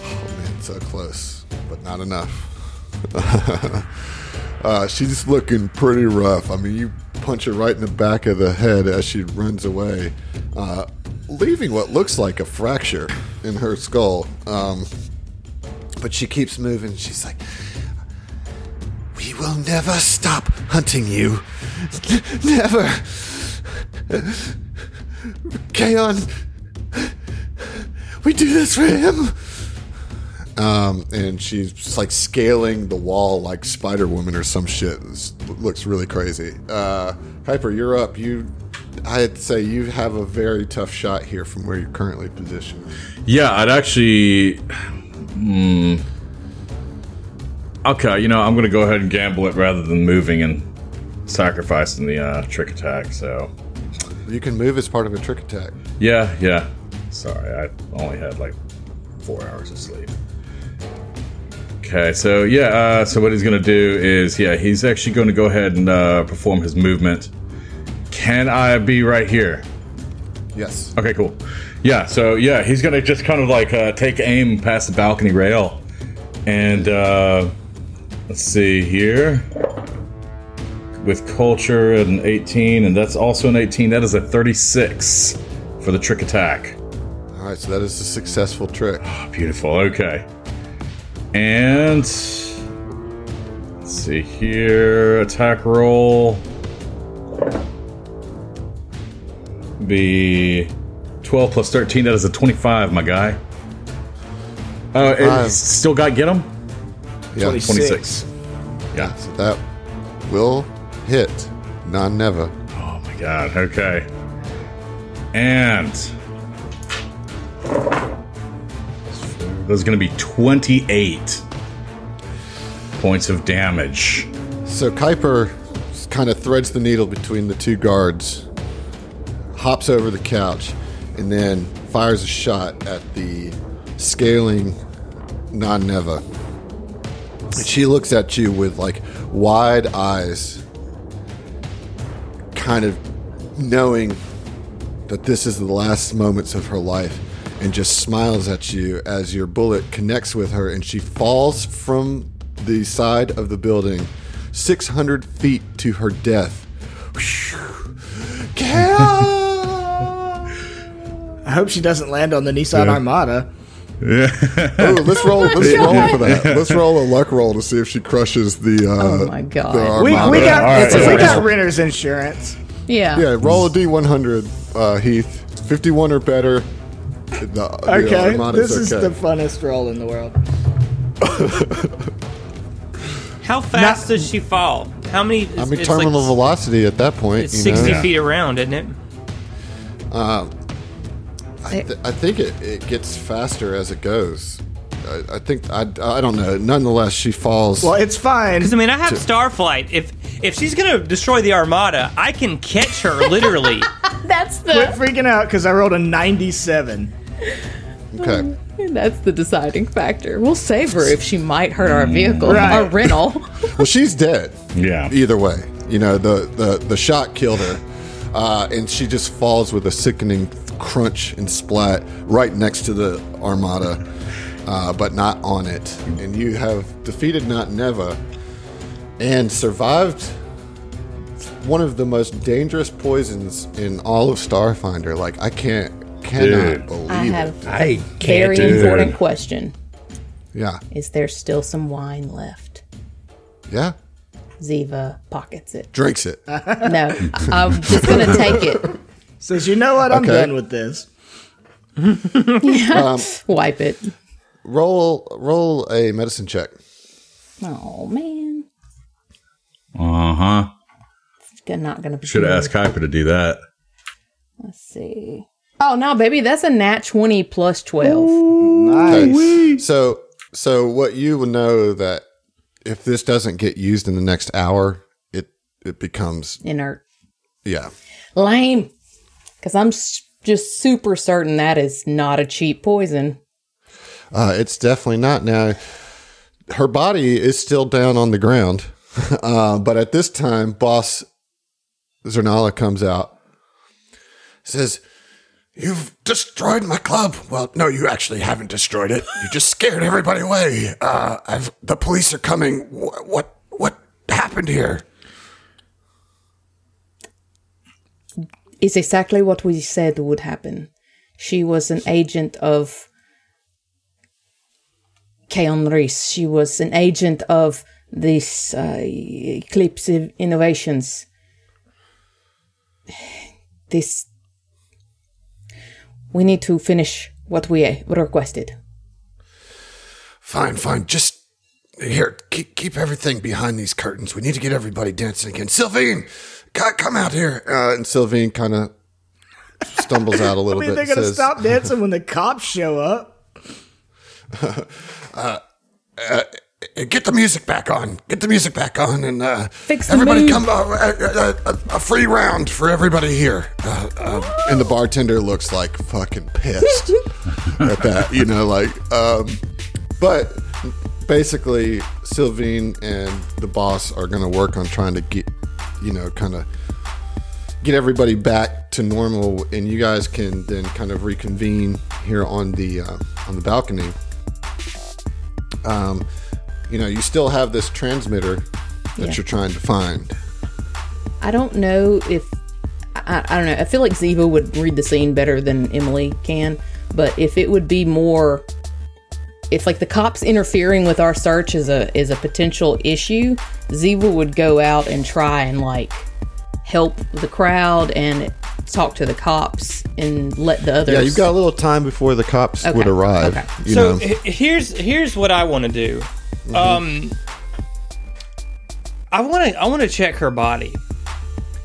Oh man, so close, but not enough. uh, she's looking pretty rough. I mean, you punch her right in the back of the head as she runs away, uh, leaving what looks like a fracture in her skull. Um, but she keeps moving. She's like, "We will never stop hunting you. never." Kaon, we do this for him. Um, and she's like scaling the wall like Spider Woman or some shit. Looks really crazy. Uh, Kuiper, you're up. You, I'd say you have a very tough shot here from where you're currently positioned. Yeah, I'd actually. Hmm. Okay, you know, I'm going to go ahead and gamble it rather than moving and sacrificing the uh, trick attack. So, You can move as part of a trick attack. yeah, yeah. Sorry, I only had like four hours of sleep. Okay, so yeah, uh, so what he's going to do is, yeah, he's actually going to go ahead and uh, perform his movement. Can I be right here? Yes. Okay, cool. Yeah, so yeah, he's gonna just kind of like uh, take aim past the balcony rail, and uh, let's see here. With culture an 18, and that's also an 18. That is a 36 for the trick attack. All right, so that is a successful trick. Beautiful. Okay. And let's see here. Attack roll. Be 12 plus 13. That is a 25, my guy. Uh, oh, it Five. still got get him? Yeah, 26. Yeah. So that will hit. Non never. Oh my god. Okay. And there's going to be 28 points of damage. So Kuiper kind of threads the needle between the two guards, hops over the couch, and then fires a shot at the scaling non Neva. She looks at you with like wide eyes, kind of knowing that this is the last moments of her life, and just smiles at you as your bullet connects with her, and she falls from the side of the building 600 feet to her death. Kara! I hope she doesn't land on the Nissan Yeah. Armada. oh, let's roll. Let's roll for that. Let's roll a luck roll to see if she crushes the. Uh, Oh my God. the We, we got All right, we so got renter's insurance. Yeah. Yeah, roll a d100, uh, Heath. 51 or better. The, the Okay, Armada's this is okay. the funnest roll in the world. How fast does she fall? How many? I mean, terminal like, velocity at that point. It's you know? sixty feet around, isn't it? I, th- I think it, it gets faster as it goes. I, I think I, I don't know. Nonetheless, she falls. Well, it's fine. Because I mean, I have Starflight. If if she's gonna destroy the Armada, I can catch her literally. That's the. Quit freaking out because I rolled a 97. Okay. that's the deciding factor. We'll save her if she might hurt our vehicle, Right. our rental. Well, she's dead. Yeah. Either way, you know the the the shot killed her, uh, and she just falls with a sickening crunch and splat right next to the armada, uh, but not on it. And you have defeated Not Neva and survived one of the most dangerous poisons in all of Starfinder. Like I can't cannot Dude. believe I it. have I a can't very do it. important question. Yeah, Is there still some wine left? yeah. Ziva pockets it. Drinks it. No, I'm just gonna take it. Says, you know what? I'm Okay. done with this. Wipe it. roll roll a medicine check. Oh man, Uh huh. It's not gonna be. Should have asked Kuiper to do that. Let's see. Oh no, baby, that's a nat twenty plus twelve. Nice. Okay. So so what you will know that if this doesn't get used in the next hour, it it becomes Inert. yeah. Lame. Because I'm just super certain that is not a cheap poison. Uh, it's definitely not now. Her body is still down on the ground, uh, but at this time, Boss Zernala comes out, says, "You've destroyed my club." Well, no, you actually haven't destroyed it. You just scared everybody away. Uh, the police are coming. Wh- what what happened here? It's exactly what we said would happen. She was an agent of Keon Reese. She was an agent of this uh, Eclipse Innovations. This. We need to finish what we requested. Fine, fine. Just here, keep, keep everything behind these curtains. We need to get everybody dancing again. Sylvine, co- come out here. Uh, and Sylvine kind of stumbles out a I little I mean, bit. they're going to stop dancing when the cops show up. Get the music back on. Get the music back on, and uh, Fix everybody mood. come. Uh, uh, uh, a free round for everybody here. Uh, uh, and the bartender looks like fucking pissed at that. You know, like. Um, but basically, Sylvine and the boss are going to work on trying to get, you know, kind of get everybody back to normal, and you guys can then kind of reconvene here on the uh, on the balcony. Um, you know, you still have this transmitter that Yeah. you're trying to find. I don't know if I, I don't know. I feel like Ziva would read the scene better than Emily can, but if it would be more, if like the cops interfering with our search is a is a potential issue, Ziva would go out and try and like help the crowd and talk to the cops and let the others. Yeah, you've got a little time before the cops Okay, would arrive. okay. You so know, h- here's here's what I want to do. Um, I want to I want to check her body.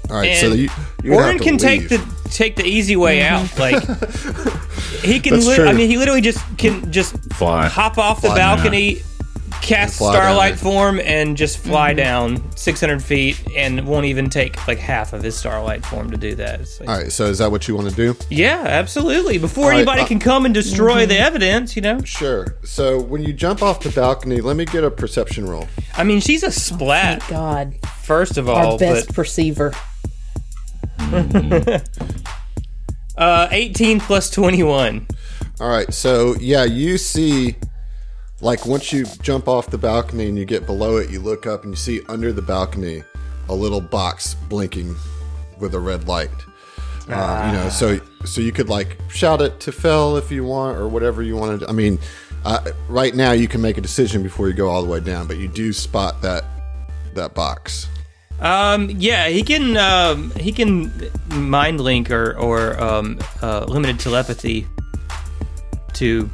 all right. So and you, you would Orin have to can take the take the easy way mm-hmm. out. Like he can. That's Li- true. I mean, he literally just can just Fly. hop off the Fly balcony, cast fly down starlight form, and just fly mm-hmm. down 600 feet, and won't even take like half of his starlight form to do that. Like- All right. So is that what you want to do? Yeah, absolutely. Before right, anybody uh, can come and destroy mm-hmm. the evidence, you know. Sure. So when you jump off the balcony, let me get a perception roll. I mean, she's a splat. Thank God, First of all, our best but perceiver. uh, 18 plus 21. All right. So yeah, you see, like once you jump off the balcony and you get below it, you look up and you see under the balcony a little box blinking with a red light. Uh, you know, so so you could like shout it to Fell if you want or whatever you want to. I mean, uh, right now you can make a decision before you go all the way down, but you do spot that that box. Um, yeah, he can um, he can mind link or or um, uh, limited telepathy to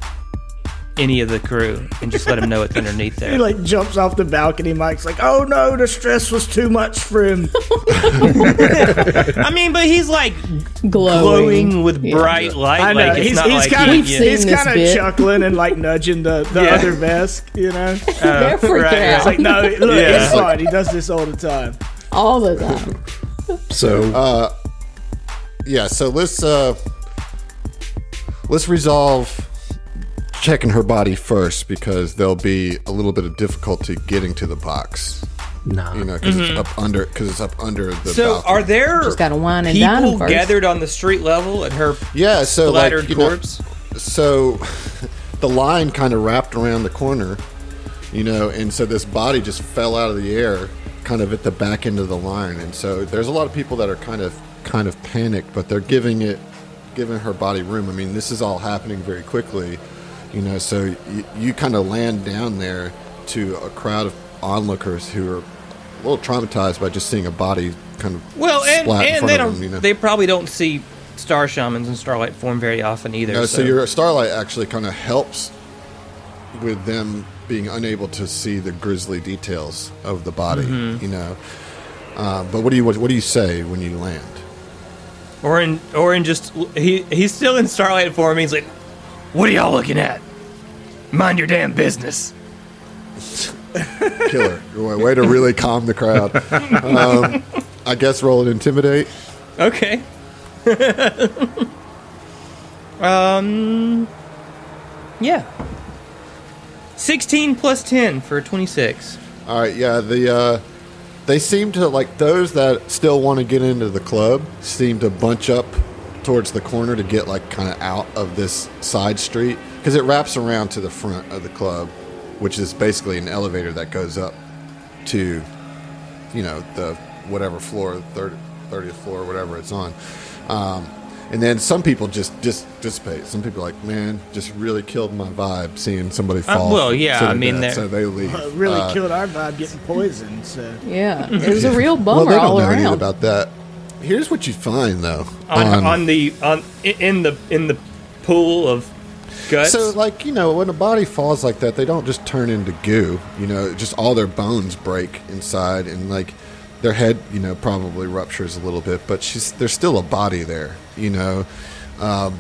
any of the crew and just let them know it's underneath there. He like jumps off the balcony. Mike's like, "Oh no, the stress was too much for him." I mean, but he's like Glowing. glowing with Yeah. bright light. I know. Like it's he's he's kind of he's seen kind of chuckling and like nudging the the Yeah. other Vesk, you know. They're right, It's like, no, look, Yeah. it's fine. He does this all the time. All the time. So uh, Yeah, so let's uh let's resolve checking her body first because there'll be a little bit of difficulty getting to the box. nah. You know, because it's up under because it's up under the. Mm-hmm. So, balcony. are there Just gotta wine and people first. gathered on the street level at her yeah? So like, splattered you know, corpse? so the line kind of wrapped around the corner, you know, and so this body just fell out of the air, kind of at the back end of the line, and so there's a lot of people that are kind of kind of panicked, but they're giving it, giving her body room. I mean, this is all happening very quickly, you know, so you, you kind of land down there to a crowd of onlookers who are a little traumatized by just seeing a body kind of Well, and, in and they don't. them, you know. They probably don't see star shamans and starlight form very often either. No, so, so your starlight actually kind of helps with them being unable to see the grisly details of the body. Mm-hmm. You know, uh, but what do you what, what do you say when you land? Orin just he he's still in starlight form. He's like, What are y'all looking at? Mind your damn business. Killer, way, way to really calm the crowd. Um, I guess roll an intimidate. okay. um, yeah. Sixteen plus ten for twenty-six. All right, yeah, the uh, they seem to like those that still want to get into the club seem to bunch up towards the corner to get like kind of out of this side street because it wraps around to the front of the club, which is basically an elevator that goes up to, you know, the whatever floor, 30, 30th floor, whatever it's on. Um, and then some people just just dissipate. Some people are like, man, just really killed my vibe seeing somebody fall. well, yeah, I mean, so they leave. Uh, really Uh, killed our vibe getting poisoned. So Yeah, it was a real well, bummer they don't all know anything around. about that. Here's what you find, though. on, on- on the on in the in the pool of guts. so, like you know, when a body falls like that, they don't just turn into goo. You know, just all their bones break inside, and like their head, you know, probably ruptures a little bit. But she's there's still a body there. You know, um,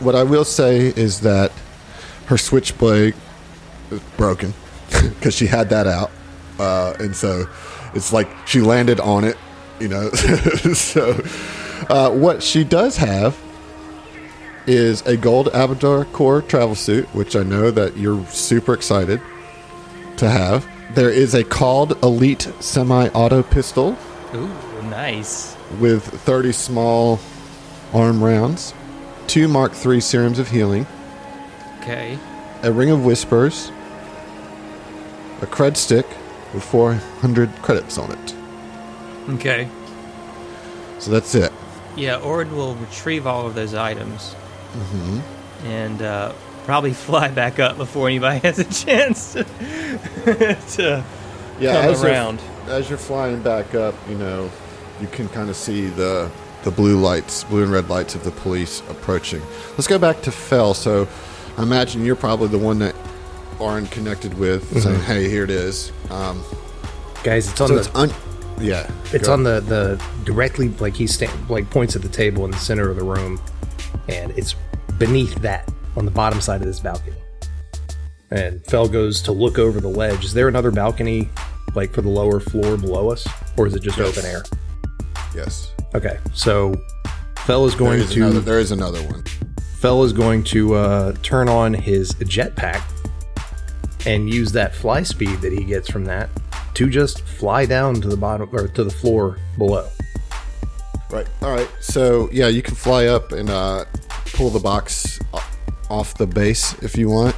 what I will say is that her switchblade is broken because she had that out, uh, and so it's like she landed on it. You know, so uh, what she does have is a gold AbadarCorp travel suit, which I know that you're super excited to have. There is a called Elite semi-auto pistol Ooh, nice. with 30 small arm rounds, two Mark III serums of healing, Okay. a ring of whispers, a cred stick with 400 credits on it. Okay. So that's it. Yeah, Ord will retrieve all of those items Mm-hmm. and uh, probably fly back up before anybody has a chance to, to yeah, come as you're- around. as you're flying back up, you know, you can kind of see the the blue lights, blue and red lights of the police approaching. Let's go back to Fell. So, I imagine you're probably the one that Oren connected with, saying, "Hey, here it is." Um, Guys, it's on so the it's un- yeah, It's on the the directly like he stand like points at the table in the center of the room, and it's beneath that on the bottom side of this balcony. And Fell goes to look over the ledge. Is there another balcony like for the lower floor below us, or is it just Yes. open air? yes. Okay, so Fell is going is, to another, there is another one. Fell is going to uh, turn on his jetpack and use that fly speed that he gets from that to just fly down to the bottom or to the floor below. Right. All right. So yeah, you can fly up and uh, pull the box off the base if you want.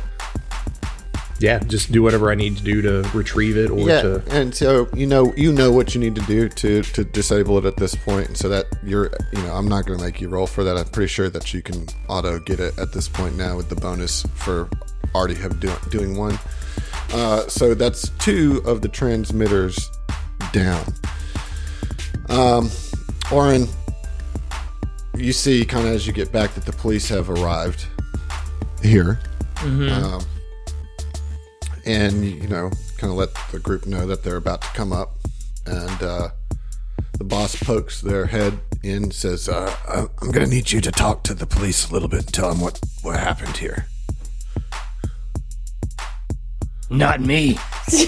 Yeah, just do whatever I need to do to retrieve it or yeah, to. and so you know you know what you need to do to to disable it at this point, and so that you're you know I'm not going to make you roll for that. I'm pretty sure that you can auto get it at this point now with the bonus for already have do, doing one. Uh, so that's two of the transmitters down. Um, Oren, you see kind of as you get back that the police have arrived here. Um, and you know, kind of let the group know that they're about to come up, and uh, the boss pokes their head in, says, uh, I- "I'm going to need you to talk to the police a little bit and tell them what what happened here." Not me.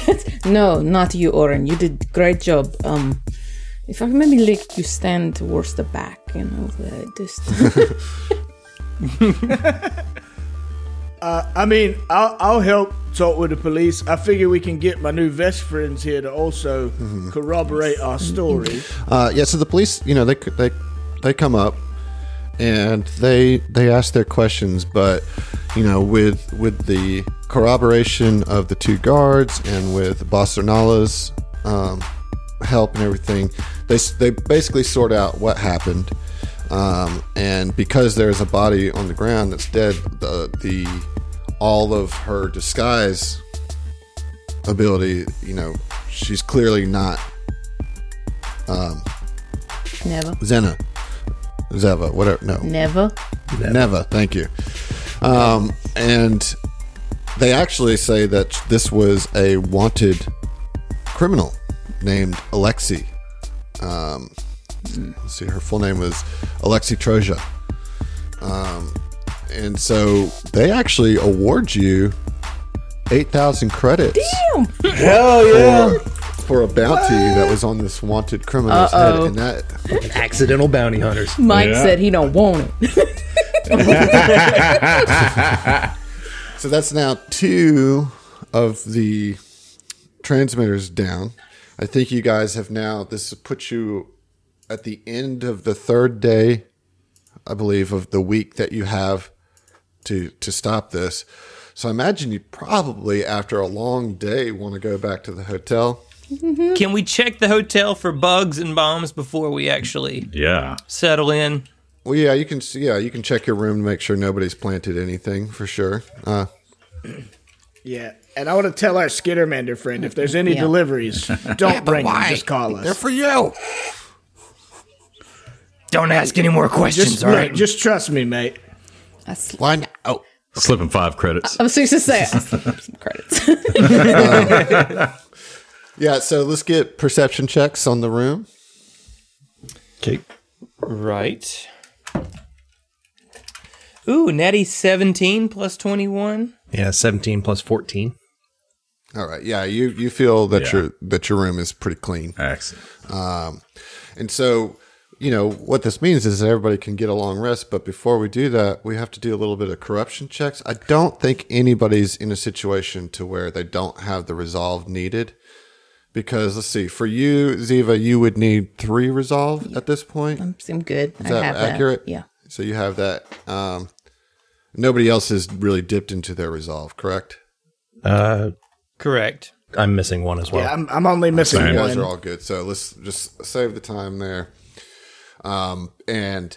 No, not you, Oren. You did great job. Um, if I could maybe like you stand towards the back, you know, the distance. I mean, I'll, I'll help talk with the police. I figure we can get my new best friends here to also corroborate our story. Uh, yeah, so the police, you know, they they they come up and they they ask their questions, but you know, with with the corroboration of the two guards and with Bosternala's um, help and everything, they they basically sort out what happened. Um, and because there's a body on the ground that's dead, the the all of her disguise ability, you know, she's clearly not Never. Zena. Zeva, whatever. No. Never. Never. thank you. Um, and they actually say that this was a wanted criminal named Alexei. Um, let's see, her full name was Alexei Troja. Um, and so they actually award you 8,000 credits Damn! Hell yeah! for a bounty that was on this wanted criminal's head. And that Accidental bounty hunters. Mike Yeah. said he don't want it. So that's now two of the transmitters down. I think you guys have now, this puts you at the end of the third day, I believe, of the week that you have to, to stop this. So I imagine you probably, after a long day, want to go back to the hotel. Can we check the hotel for bugs and bombs before we actually Yeah. settle in? Well, yeah, you can. Yeah, you can check your room to make sure nobody's planted anything for sure. Uh, Yeah, and I want to tell our Skittermander friend if there's any Yeah. deliveries, don't bring them. Just call us. They're for you. Don't ask any more questions, Just, all look, just trust me, mate. I, sl- Why? not? Oh, Slipping five credits. I was supposed to say I slipped some credits. yeah. So let's get perception checks on the room. Okay. Right. Ooh, Natty 17 plus 21. Yeah, 17 plus 14. All right. Yeah, you you feel that Yeah. your that your room is pretty clean. Excellent. Um, and so, you know, what this means is that everybody can get a long rest. But before we do that, we have to do a little bit of corruption checks. I don't think anybody's in a situation to where they don't have the resolve needed. Because let's see, for you, Ziva, you would need three resolve at this point. I seem good. Is I that have accurate? that. Yeah. So you have that. Um, nobody else has really dipped into their resolve, correct? Uh, Correct. I'm missing one as well. Yeah, I'm, I'm only missing You guys one. are all good. So let's just save the time there. Um, and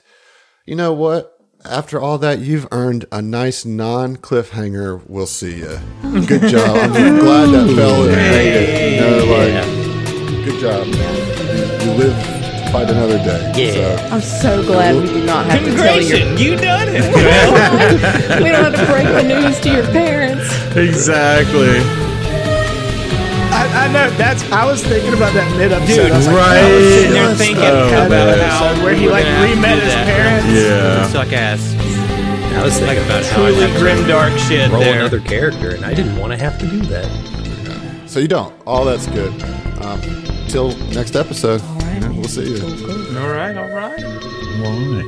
you know what? After all that, you've earned a nice non cliffhanger. We'll see you. Good job. I'm glad that Fell and made it. You know, like, good job, man. You, you live to fight another day. Yeah. I'm so glad we did not have to tell your. Grayson, you done it. we don't have to break the news to your parents. Exactly. I, I know that's. I was thinking about that mid episode. Dude, I was like, right. that was Sitting there thinking a about episode how where he like gonna have to re-met do his that. parents. Yeah. Suck ass. I was thinking about how Truly I'd have to grim dark shit roll there. another character, and I didn't want to have to do that. So you don't. All that's good. Um, till next episode. right. You know, we'll see you. All right, all right. Why?